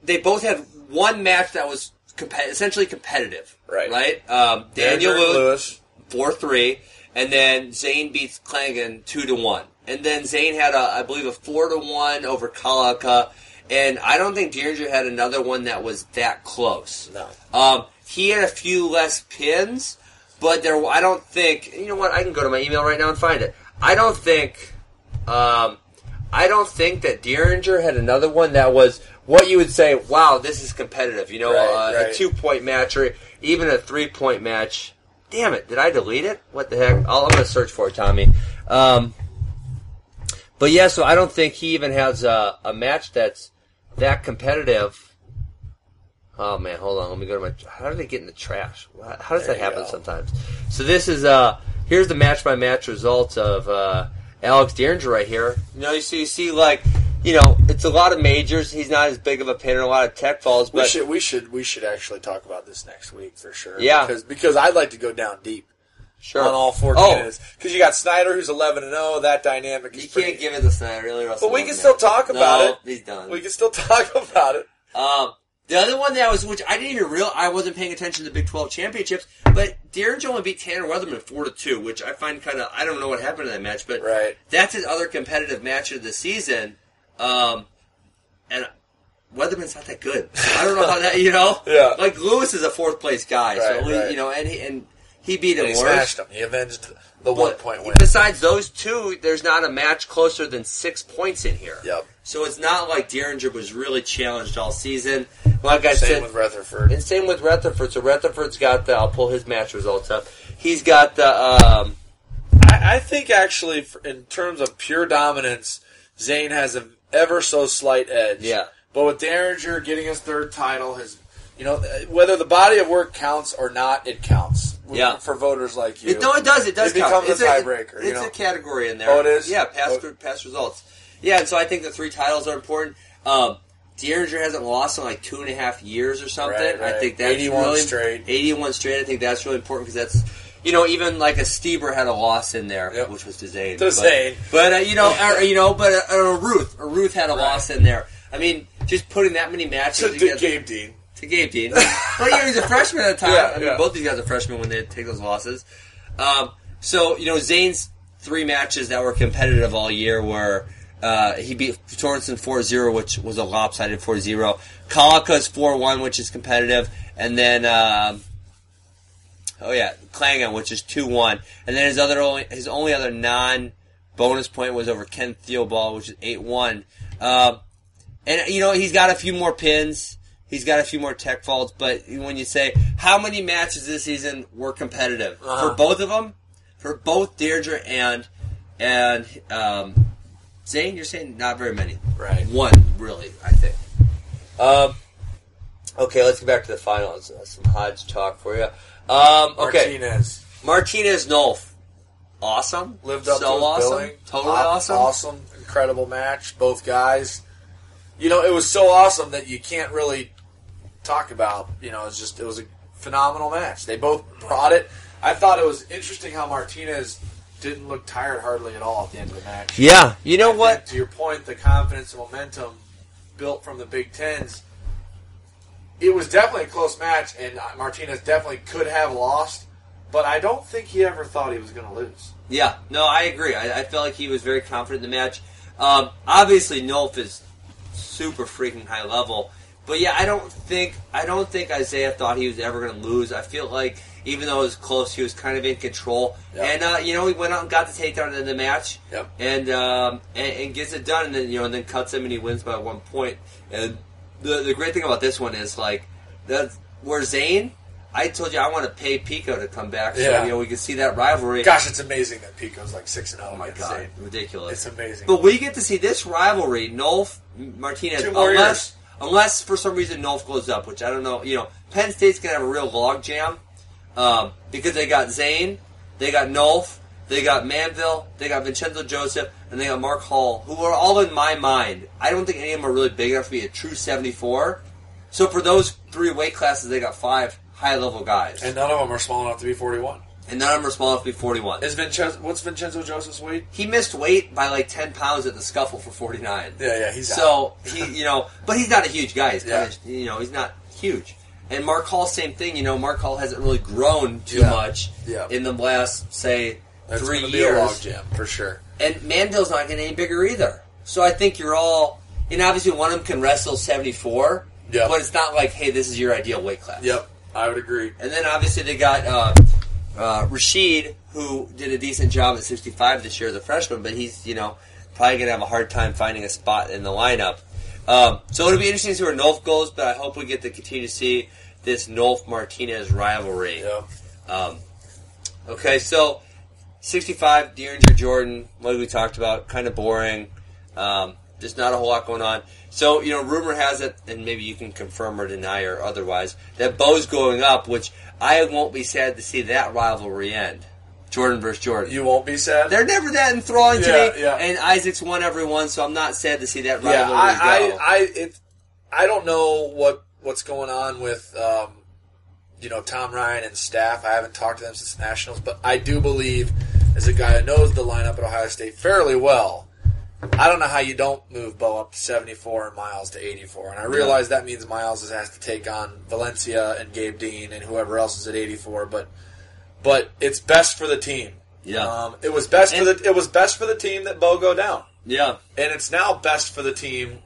they both had one match that was compe- essentially competitive, Right. Right. Um, Daniel Lewis Lewis. four three, and then Zain beats Klangen two to one, and then Zain had a I believe a four to one over Kalaka, and I don't think Dieringer had another one that was that close. No. Um, he had a few less pins, but there I don't think you know what I can go to my email right now and find it. I don't think, um, I don't think that Dieringer had another one that was what you would say. Wow, this is competitive. You know, Right, uh, right. a two point match or even a three point match. Damn it! Did I delete it? What the heck? I'll, I'm going to search for it, Tommy. Um, but yeah, so I don't think he even has a, a match that's that competitive. Oh man, hold on. Let me go to my. How did they get in the trash? How does There that happen go. sometimes? So this is uh here's the match by match results of uh, Alex Dieringer right here. You know, you see, you see like you know, it's a lot of majors. He's not as big of a pinner, a lot of tech falls, But We should we should we should actually talk about this next week for sure. Yeah. because because I'd like to go down deep sure. on all four Oh. candidates because you got Snyder who's eleven and zero. That dynamic is You pretty- can't give it to Snyder, really. Russell But we can Wilson. still talk about no, it. He's done. We can still talk about it. Um, the other one that I was, which I didn't even real, I wasn't paying attention to the Big Twelve championships, but Dieringer only beat Tanner Weatherman four to two, which I find kind of, I don't know what happened in that match, but Right. that's his other competitive match of the season. Um, and Weatherman's not that good. I don't know how that, you know, Yeah. like Lewis is a fourth place guy, Right, so we, right. you know, and he and he beat him And he worse. smashed him. He avenged the one point win. Besides those two, there's not a match closer than six points in here. Yep. So it's not like Dieringer was really challenged all season. Like I Same said, with Retherford. and same with Retherford. So Retherford's got the. I'll pull his match results up. He's got the. Um, I, I think actually, in terms of pure dominance, Zain has an ever so slight edge. Yeah. But with Dieringer getting his third title, his you know uh, whether the body of work counts or not, it counts. Yeah. For voters like you. it, no, it does. It does It count. becomes a It's tiebreaker, It's you know? a category in there. Oh, it is? Yeah, past Oh. past results. Yeah, and so I think the three titles are important. Um, Dieringer hasn't lost in like two and a half years or something. Right, I think that's 81 really straight. Eighty-one straight. I think that's really important because that's. You know, even like a Stieber had a loss in there, Yep. which was to Zain. To but, Zain. But uh, you know, or, you know, but uh, a Ruth, a Ruth had a Right. loss in there. I mean, just putting that many matches To together Gabe Dean. To Gabe Dean. well, yeah, he's a freshman at the time. Yeah, I mean, yeah. both these guys are freshmen when they take those losses. Um, so, you know, Zain's three matches that were competitive all year were uh, he beat Torrenson 4-0, which was a lopsided 4-0. Kalaka's 4-1, which is competitive. And then, um, oh yeah, Klangen, which is 2-1. And then his other only, his only other non bonus point was over Ken Theobald, which is 8-1. Um, and you know he's got a few more pins. He's got a few more tech faults, but when you say how many matches this season were competitive Uh-huh. for both of them, for both Dieringer and and um, Zain, you're saying not very many. Right. One, really, I think. Um, okay, let's get back to the finals. Uh, some Hodge talk for you. Um, okay, Martinez Martinez Nolf. Awesome. lived up so to his awesome. billing. Totally Aw- awesome. Awesome, incredible match. Both guys. You know, it was so awesome that you can't really talk about. You know, it's just it was a phenomenal match. They both brought it. I thought it was interesting how Martinez didn't look tired hardly at all at the end of the match. Yeah, you know I what? to your point, the confidence and momentum built from the Big Tens. It was definitely a close match, and Martinez definitely could have lost, but I don't think he ever thought he was going to lose. Yeah, no, I agree. I, I felt like he was very confident in the match. Um, obviously, Nolf is super freaking high level, but yeah, I don't think I don't think Isaiah thought he was ever going to lose. I feel like even though it was close, he was kind of in control, Yep. and uh, you know he went out and got the takedown in the match, Yep. and, um, and and gets it done, and then you know and then cuts him and he wins by one point. And the the great thing about this one is like that where Zane. I told you I want to pay Pico to come back, so Yeah. you know we can see that rivalry. Gosh, it's amazing that Pico's like six and zero. Oh my god, ridiculous! it's amazing. But we get to see this rivalry, Nolf Martinez, Two unless unless for some reason Nolf goes up, which I don't know. You know, Penn State's gonna have a real log jam um, because they got Zain, they got Nolf, they got Manville, they got Vincenzo Joseph, and they got Mark Hall, who are all in my mind. I don't think any of them are really big enough to be a true seventy-four. So for those three weight classes, they got five high-level guys, and none of them are small enough to be forty-one. And none of them small enough to be forty-one. Is Vincenzo? What's Vincenzo Joseph's weight? He missed weight by like ten pounds at the scuffle for forty-nine. Yeah, yeah, he's. So he, you know, but he's not a huge guy. He's kind Yeah. of, you know, he's not huge. And Mark Hall, same thing. You know, Mark Hall hasn't really grown too Yeah. much Yeah. in the last say That's three gonna be a log years. jam for sure. And Mandel's not getting any bigger either. So I think you're all, and obviously one of them can wrestle seventy four. Yeah. But it's not like, hey, this is your ideal weight class. Yep, I would agree. And then obviously they got uh, uh, Rashid, who did a decent job at 65 this year as a freshman, but he's you know probably gonna have a hard time finding a spot in the lineup. Um, so it'll be interesting to see where Nolf goes, but I hope we get to continue to see this Nolf Martinez rivalry. Yeah. Um, okay, so 65, Dieringer Jordan, what we talked about, kind of boring. Um, just not a whole lot going on. So, you know, rumor has it, and maybe you can confirm or deny or otherwise, that Bo's going up, which I won't be sad to see that rivalry end. Jordan versus Jordan. You won't be sad. They're never that enthralling to me, yeah. and Isaac's won every one, so I'm not sad to see that Yeah, rivalry I, go. I, I, it, I don't know what what's going on with, um, you know, Tom Ryan and staff. I haven't talked to them since nationals, but I do believe, as a guy who knows the lineup at Ohio State fairly well, I don't know how you don't move Bo up to 74 and Myles to 84. And I realize that means Myles has to take on Valencia and Gabe Dean and whoever else is at 84, but but it's best for the team. Yeah. Um, it was best for the it was best for the team that Bo go down, yeah. and it's now best for the team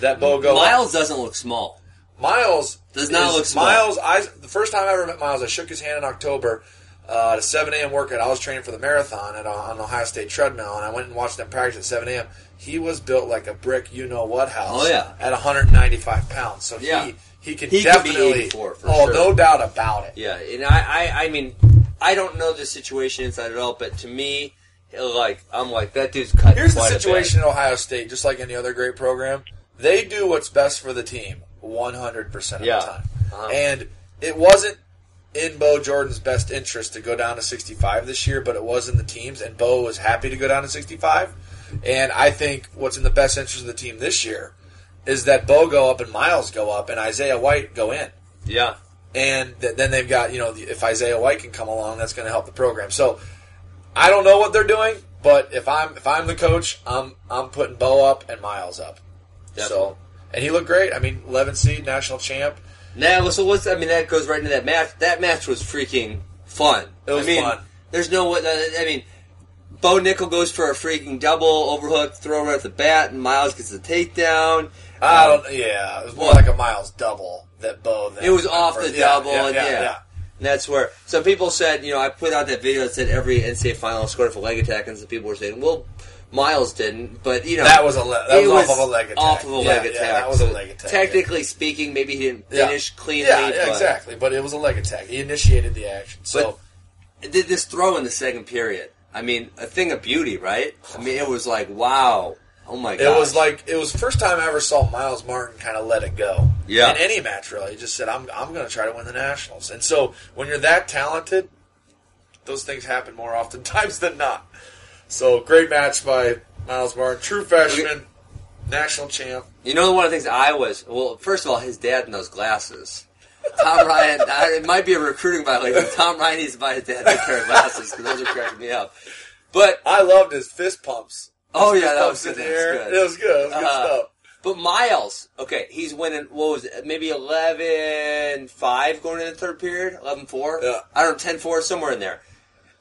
that Bo go up. Myles doesn't look small. Myles Does not is- look small. Myles. I the first time I ever met Myles, I shook his hand in October uh, at a 7 a.m. workout. I was training for the marathon at uh, on Ohio State treadmill, and I went and watched them practice at 7 a.m. He was built like a brick, you know what house. Oh, yeah. at 195 pounds. So Yeah. he he can He could definitely. 84 for oh, sure. no doubt about it. Yeah, and I, I, I mean, I don't know the situation inside at all, but to me, like, I'm like, that dude's cut. Here's the quite a bit. situation at Ohio State, just like any other great program. They do what's best for the team 100% of Yeah. the time. Uh-huh. And it wasn't in Bo Jordan's best interest to go down to 65 this year, but it was in the team's, and Bo was happy to go down to 65. And I think what's in the best interest of the team this year is that Bo go up and Myles go up and Isaiah White go in Yeah, and th- then they've got you know if Isaiah White can come along, that's going to help the program. So I don't know what they're doing, but if I'm if I'm the coach, I'm I'm putting Bo up and Myles up. So and he looked great. I mean, 11 seed national champ. Now, so what's? I mean, that goes right into that match. That match was freaking fun. It was I mean, fun. There's no what. I mean, Bo Nickal goes for a freaking double overhook throw right at the bat, and Myles gets the takedown. I Um, don't. Yeah, it was more Well- like a Myles double that Bo. Then It was off the Yeah, double, yeah, and yeah, yeah. yeah. And that's where some people said, you know, I put out that video that said every NCAA final scored for leg attack, and some people were saying, well, Myles didn't, but you know, That was a le- that it was off of a leg attack. Off of a Yeah, leg yeah, that was a leg attack, Technically speaking, maybe he didn't Yeah. finish cleanly. Yeah, yeah, but exactly. But it was a leg attack. He initiated the action. So did this throw in the second period. I mean, a thing of beauty, right? I mean, it was like, wow. Oh my god! It was like it was first time I ever saw Myles Martin kind of let it go. Yeah. In any match, really, he just said, "I'm I'm going to try to win the nationals." And so when you're that talented, those things happen more often times than not. So great match by Myles Martin, true freshman, national champ. You know, one of the things I was well. First of all, his dad in those glasses. Tom Ryan. I, it might be a recruiting violation. Tom Ryan needs to buy his dad a pair of glasses because those are cracking me up. But I loved his fist pumps. oh His yeah, that was good. That was good. It was good. It was good Uh, stuff. But Myles, okay, he's winning. What was it? Maybe 11-5 going into the third period. 11-4? Yeah. I don't know, 10-4, somewhere in there.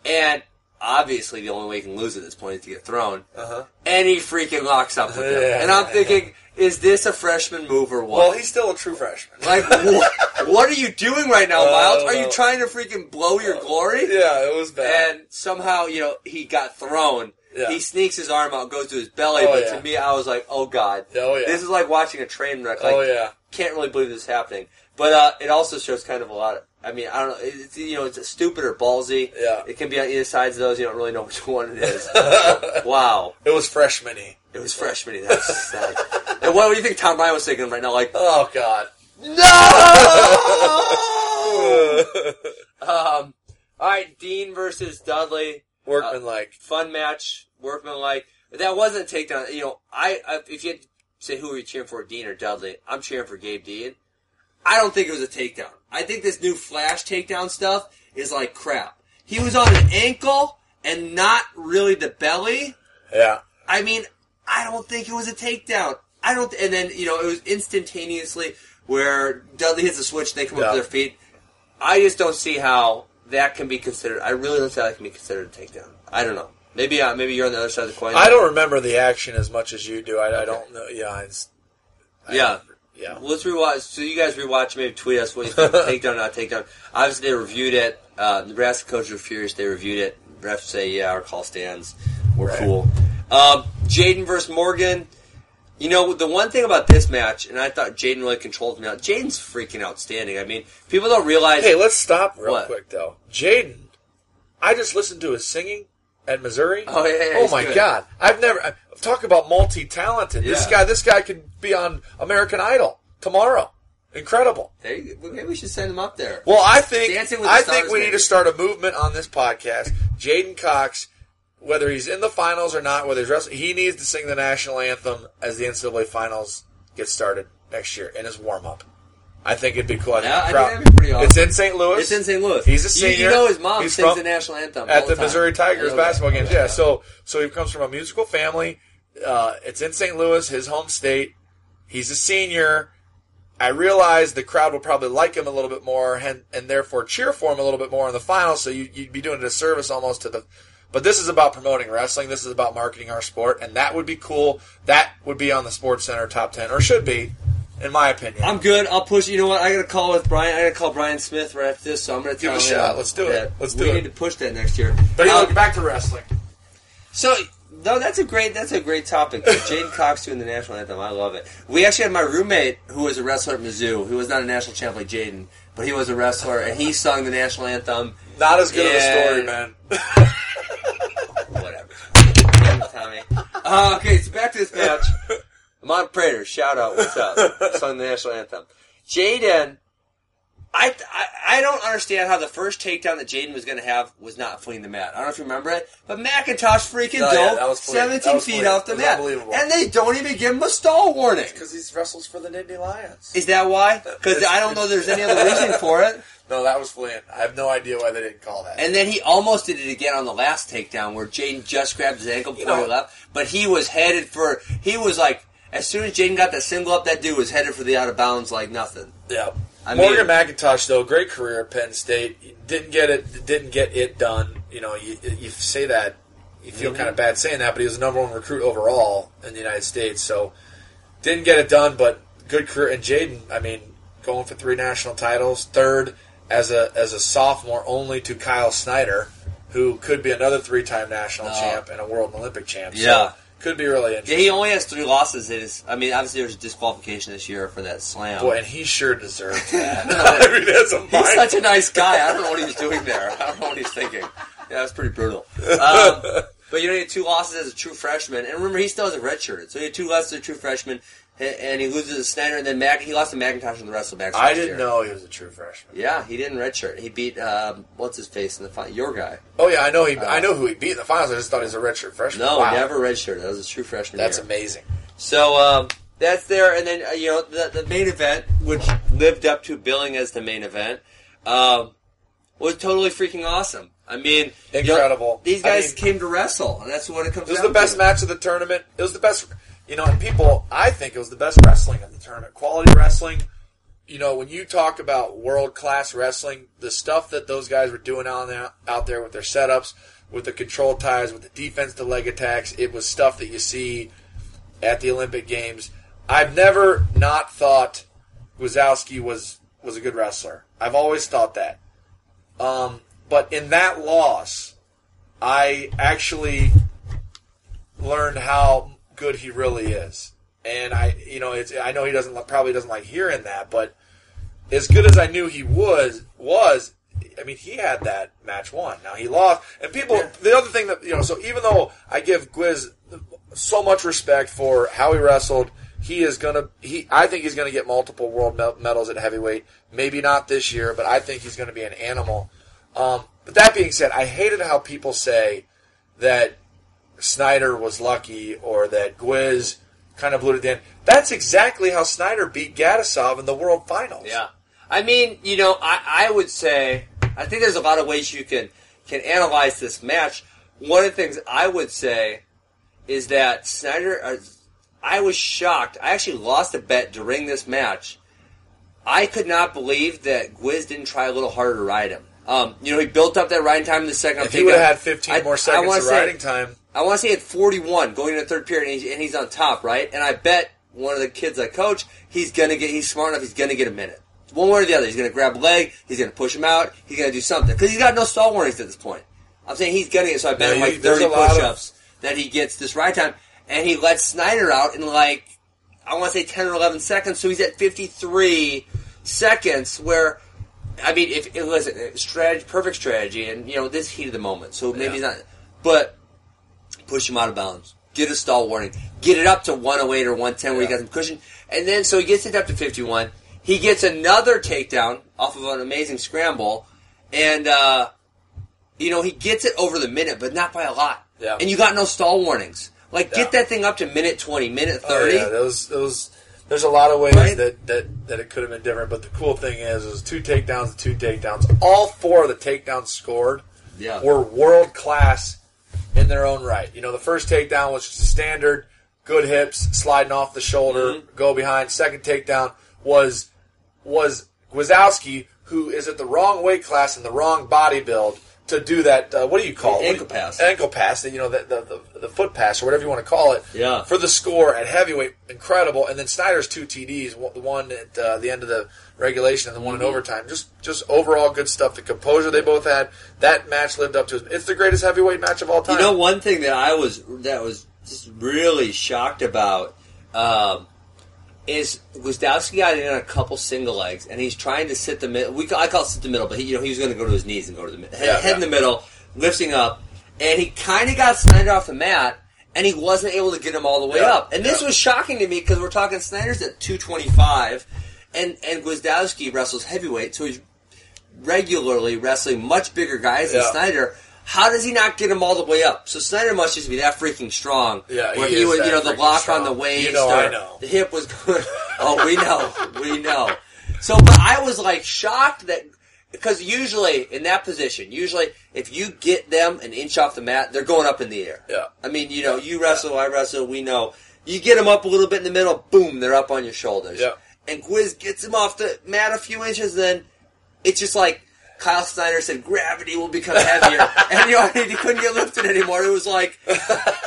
And obviously, the only way he can lose at this point is to get thrown. Uh huh. And he freaking locks up with him. Yeah. And I'm thinking, is this a freshman move or what? Well, he's still a true freshman. Like, what, what are you doing right now, Uh, Myles? Are you trying to freaking blow your glory? Yeah, it was bad. And somehow, you know, he got thrown. Yeah. He sneaks his arm out, goes to his belly, Oh, but yeah. to me, I was like, oh god. Oh, yeah. This is like watching a train wreck. Like, oh yeah. can't really believe this is happening. But uh, it also shows kind of a lot of. I mean, I don't know. It's, you know, it's stupid or ballsy. Yeah. It can be on either sides of those. You don't really know which one it is. wow. It was freshman-y. It was freshman. That's sad. and what do you think Tom Ryan was thinking right now? Like, Oh God. no. um. All right, Dean versus Dudley. Workman like. fun match, workmanlike. That wasn't a takedown. You know, I, I if you had to say who are you cheering for, Dean or Dudley, I'm cheering for Gabe Dean. I don't think it was a takedown. I think this new flash takedown stuff is like crap. He was on an ankle and not really the belly. Yeah. I mean, I don't think it was a takedown. I don't. And then you know, it was instantaneously where Dudley hits a switch, they come up Yeah. to their feet. I just don't see how that can be considered. I really don't see how that can be considered a takedown. I don't know. Maybe uh, maybe you're on the other side of the coin. I don't remember the action as much as you do. I, I don't know. Yeah. It's, I- Yeah. Yeah. Well, let's rewatch. So you guys rewatch. Maybe tweet us what you think. takedown, not takedown. Obviously, they reviewed it. Uh, Nebraska coaches were furious. They reviewed it. Refs say, "Yeah, our call stands. We're Right. cool." Um, J'den versus Morgan. You know the one thing about this match, and I thought J'den really controlled me out. J'den's freaking outstanding. I mean, people don't realize. Hey, let's stop real What? quick though. J'den, I just listened to his singing at Missouri. Oh, yeah, yeah, oh my good. God! I've never I, talk about multi-talented. This guy, this guy could be on American Idol tomorrow. Incredible. You. Maybe we should send him up there. Well, I think the I think we need to start a movement on this podcast. J'den Cox, whether he's in the finals or not, whether he's wrestling, he needs to sing the national anthem as the NCAA finals get started next year in his warm up. I think it'd be cool. I think Yeah, the I think that'd be pretty awesome. It's in St. Louis. It's in St. Louis. He's a You- senior. You, know his mom He's sings the national anthem at the time. Missouri Tigers basketball games. Yeah, so so he comes from a musical family. Uh, it's in St. Louis, his home state. He's a senior. I realize the crowd will probably like him a little bit more and, and therefore cheer for him a little bit more in the finals. So you, you'd be doing a disservice almost to the. But this is about promoting wrestling. This is about marketing our sport, and that would be cool. That would be on the Sports Center top ten, or should be, in my opinion. I'm good. I'll push. You know what? I got to call with Brian. I got to call Brian Smith right after this. So I'm going to Give tell it a him shot. Let's do it. Let's we do it. need to push that next year. but Um, look, back to wrestling. So no, that's a great that's a great topic. J'den Cox doing the national anthem. I love it. We actually had my roommate who was a wrestler at Mizzou, who was not a national champ like J'den, but he was a wrestler and he sung the national anthem. Not as good of a story, man. Whatever. Tommy. Uh, okay, so back to this match. Mont Prater, shout out, what's up? Sung the national anthem. J'den, I, I I don't understand how the first takedown that J'den was going to have was not fleeing the mat. I don't know if you remember it, but McIntosh freaking Oh, yeah, dove that 17 That was feet off the mat. unbelievable. And they don't even give him a stall warning. Because he wrestles for the Nittany Lions. Is that why? Because I don't know there's any other reason for it. No, that was fleeing. I have no idea why they didn't call that. And then he almost did it again on the last takedown where J'den just grabbed his ankle before know- he left. But he was headed for, he was like, as soon as J'den got that single up, that dude was headed for the out of bounds like nothing. yeah. I Morgan mean- McIntosh, though, great career at Penn State. Didn't get it. Didn't get it done. You know, you, you say that, you feel Mhm. kind of bad saying that, but he was the number one recruit overall in the United States. So didn't get it done, but good career. And J'den, I mean, going for three national titles, third as a as a sophomore, only to Kyle Snyder, who could be another three time national Oh. champ and a world and Olympic champ. Yeah. So could be really interesting. Yeah, he only has three losses. In his, I mean, obviously there's a disqualification this year for that slam. Boy, and he sure deserves that. I mean, that's a He's such a nice guy. I don't know what he's doing there. I don't know what he's thinking. Yeah, that's pretty brutal. Um, but you know, he had two losses as a true freshman, and remember, he still has a red shirt. so he had two losses as a true freshman, and- he loses to Snyder, and then Mac, he lost to McIntosh in the WrestleMax. I didn't year. know he was a true freshman. Yeah, he didn't redshirt. He beat um, what's his face in the final. Your guy. Oh yeah, I know he. I know who he beat in the finals. I just thought he was a redshirt freshman. No, Wow. never redshirt. That was a true freshman. That's year. amazing. So um, that's there, and then uh, you know the, the main event, which lived up to billing as the main event, um, was totally freaking awesome. I mean, you know, Incredible. these I guys mean- came to wrestle, and that's what it comes. It was the best to. match of the tournament. It was the best. You know, and people, I think it was the best wrestling of the tournament. Quality wrestling. You know, when you talk about world class wrestling, the stuff that those guys were doing out there, out there with their setups, with the control ties, with the defense to leg attacks, it was stuff that you see at the Olympic Games. I've never not thought Gwiazdowski was was a good wrestler. I've always thought that. Um, but in that loss, I actually learned how good he really is. And I, you know, it's I know he doesn't probably doesn't like hearing that, but as good as I knew he was was, I mean, he had that match won. Now he lost, and people. The other thing that you know, so even though I give Gwiz so much respect for how he wrestled, he is gonna. He, I think he's gonna get multiple world medals at heavyweight. Maybe not this year, but I think he's gonna be an animal. Um, but that being said, I hated how people say that Snyder was lucky or that Gwiz kind of blew it in. That's exactly how Snyder beat Gadisov in the World Finals. Yeah, I mean, you know, I, I would say I think there's a lot of ways you can can analyze this match. One of the things I would say is that Snyder. Uh, I was shocked. I actually lost a bet during this match. I could not believe that Gwiz didn't try a little harder to ride him. Um, you know, he built up that riding time in the second. If he would have had 15 I- more seconds of say- riding time, I want to say had 41 going into the third period, and he's, and he's on top, right? And I bet one of the kids I coach, he's gonna get, he's smart enough, he's gonna get a minute. One way or the other. He's gonna grab a leg, he's gonna push him out, he's gonna do something. Because he's got no stall warnings at this point. I'm saying he's gonna get, so I bet him like 30 a lot of- push-ups that he gets this ride time, and he lets Snyder out in like, I want to say 10 or 11 seconds, so he's at 53 seconds where, I mean, if, if listen, strategy, perfect strategy, and you know, this heat of the moment, so maybe Yeah. he's not, but push him out of bounds, get a stall warning, get it up to 108 or 110 where he Yeah. got some cushion, and then so he gets it up to 51. He gets another takedown off of an amazing scramble, and uh, you know he gets it over the minute, but not by a lot. Yeah. And you got no stall warnings. Like Yeah. get that thing up to minute 20, minute Oh, 30. yeah, those those. There's a lot of ways Right? that, that, that it could have been different, but the cool thing is, is two takedowns, two takedowns. All four of the takedowns scored Yeah. were world class in their own right. You know, the first takedown was just a standard, good hips, sliding off the shoulder, Mm-hmm. go behind. Second takedown was was Gwiazdowski, who is at the wrong weight class and the wrong body build to do that. Uh, what do you call it? Ankle pass. Ankle pass. You know, the, the the the foot pass or whatever you want to call it. Yeah. For the score at heavyweight, incredible. And then Snyder's two TDs, the one at uh, the end of the regulation and the one Mm-hmm. in overtime. Just just overall good stuff. The composure they both had. That match lived up to it. It's the greatest heavyweight match of all time. You know, one thing that I was that was just really shocked about um, is Gwiazdowski got in on a couple single legs, and he's trying to sit the middle. We I call it sit the middle, but he, you know he was going to go to his knees and go to the mid- head, Yeah, head in the middle, lifting up, and he kind of got Snyder off the mat, and he wasn't able to get him all the way Yeah, up. And this was shocking to me because we're talking Snyder's at two twenty five, and and Gwiazdowski wrestles heavyweight, so he's regularly wrestling much bigger guys than Snyder. How does he not get him all the way up? So Snyder must just be that freaking strong. Yeah, where he he, that you know, the block strong. on the waist. You know, I know. The hip was good. oh, we know, we know. So, but I was like shocked that because usually in that position, usually if you get them an inch off the mat, they're going up in the air. Yeah. I mean, you know, you wrestle, I wrestle, we know. You get them up a little bit in the middle, boom, they're up on your shoulders. Yeah. And Gwiz gets him off the mat a few inches, then it's just like Kyle Snyder said, gravity will become heavier, and you know he couldn't get lifted anymore. It was like,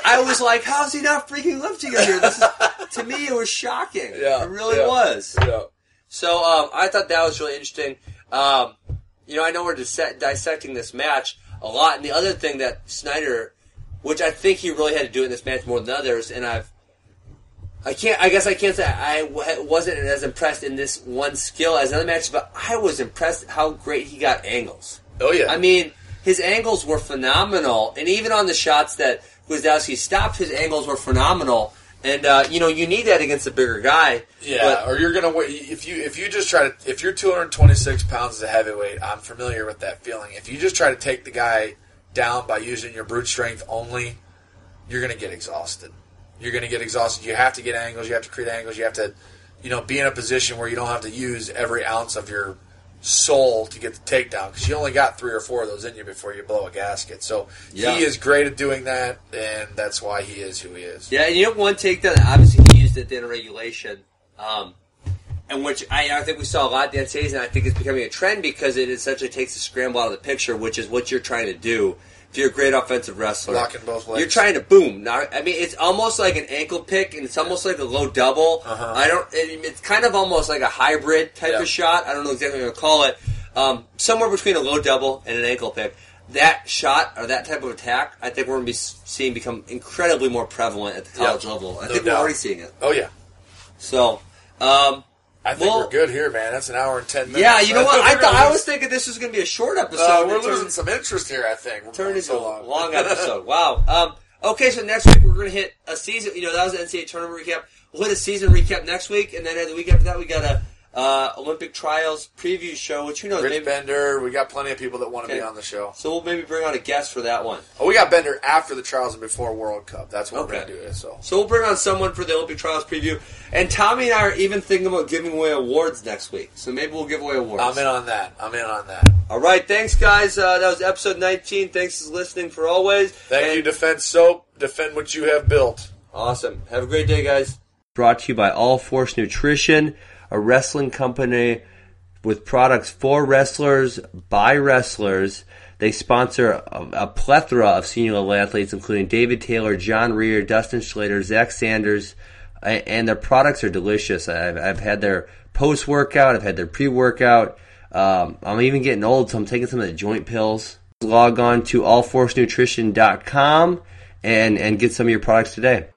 I was like, how's he not freaking lifting him here? This is, to me, it was shocking. Yeah, it really yeah. was. Yeah. So um, I thought that was really interesting. Um, you know, I know we're disse- dissecting this match a lot, and the other thing that Snyder, which I think he really had to do in this match more than others, and I've, I can't, I guess I can't say I w- wasn't as impressed in this one skill as other matches, but I was impressed how great he got angles. Oh yeah. I mean, his angles were phenomenal, and even on the shots that Gwiazdowski stopped, his angles were phenomenal. And uh, you know, you need that against a bigger guy. Yeah, or you're gonna wait if you if you just try to if you're 226 pounds as a heavyweight. I'm familiar with that feeling. If you just try to take the guy down by using your brute strength only, you're gonna get exhausted. You're gonna get exhausted. You have to get angles. You have to create angles. You have to, you know, be in a position where you don't have to use every ounce of your soul to get the takedown because you only got three or four of those in you before you blow a gasket. So Yeah. he is great at doing that, and that's why he is who he is. Yeah, and you know one takedown that obviously he used at the end of regulation, um, and which I, I think we saw a lot that season. I think it's becoming a trend because it essentially takes the scramble out of the picture, which is what you're trying to do. If you're a great offensive wrestler, Blocking both legs. you're trying to boom. Now, I mean, it's almost like an ankle pick, and it's almost like a low double. Uh-huh. I don't. It, it's kind of almost like a hybrid type Yeah. of shot. I don't know exactly what to call it. Um, somewhere between a low double and an ankle pick. That shot or that type of attack, I think we're going to be seeing become incredibly more prevalent at the Yeah. college level. I No think we're already seeing it. Oh yeah. So, um, I think Well- we're good here, man. That's an hour and ten minutes. yeah, you know what? I We're thought I was thinking this was going to be a short episode. Uh, we're turned- losing some interest here. I think. We're turned into so a long. long episode. wow. Um, okay, so next week we're going to hit a season. You know, that was the NCAA tournament recap. We'll hit a season recap next week, and then the week after that we got a uh, Olympic trials preview show, which who knows? Rich Maybe, Bender. We got plenty of people that want to Okay. be on the show. so we'll maybe bring on a guest for that one. Oh, we got Bender after the trials and before World Cup. That's what we're gonna do. So. So we'll bring on someone for the Olympic trials preview, and Tommy and I are even thinking about giving away awards next week. So maybe we'll give away awards. I'm in on that. I'm in on that. All right, thanks guys. Uh, that was episode 19. Thanks for listening for always. Thank And- you, Defense Soap. Defend what you have built. Awesome. Have a great day, guys. Brought to you by All Force Nutrition, a wrestling company with products for wrestlers by wrestlers. They sponsor a, a plethora of senior level athletes, including David Taylor, John Rear, Dustin Schlatter, Zach Sanders, and their products are delicious. I've, I've had their post workout, I've had their pre workout. Um, I'm even getting old, so I'm taking some of the joint pills. Log on to allforcenutrition.com and, and get some of your products today.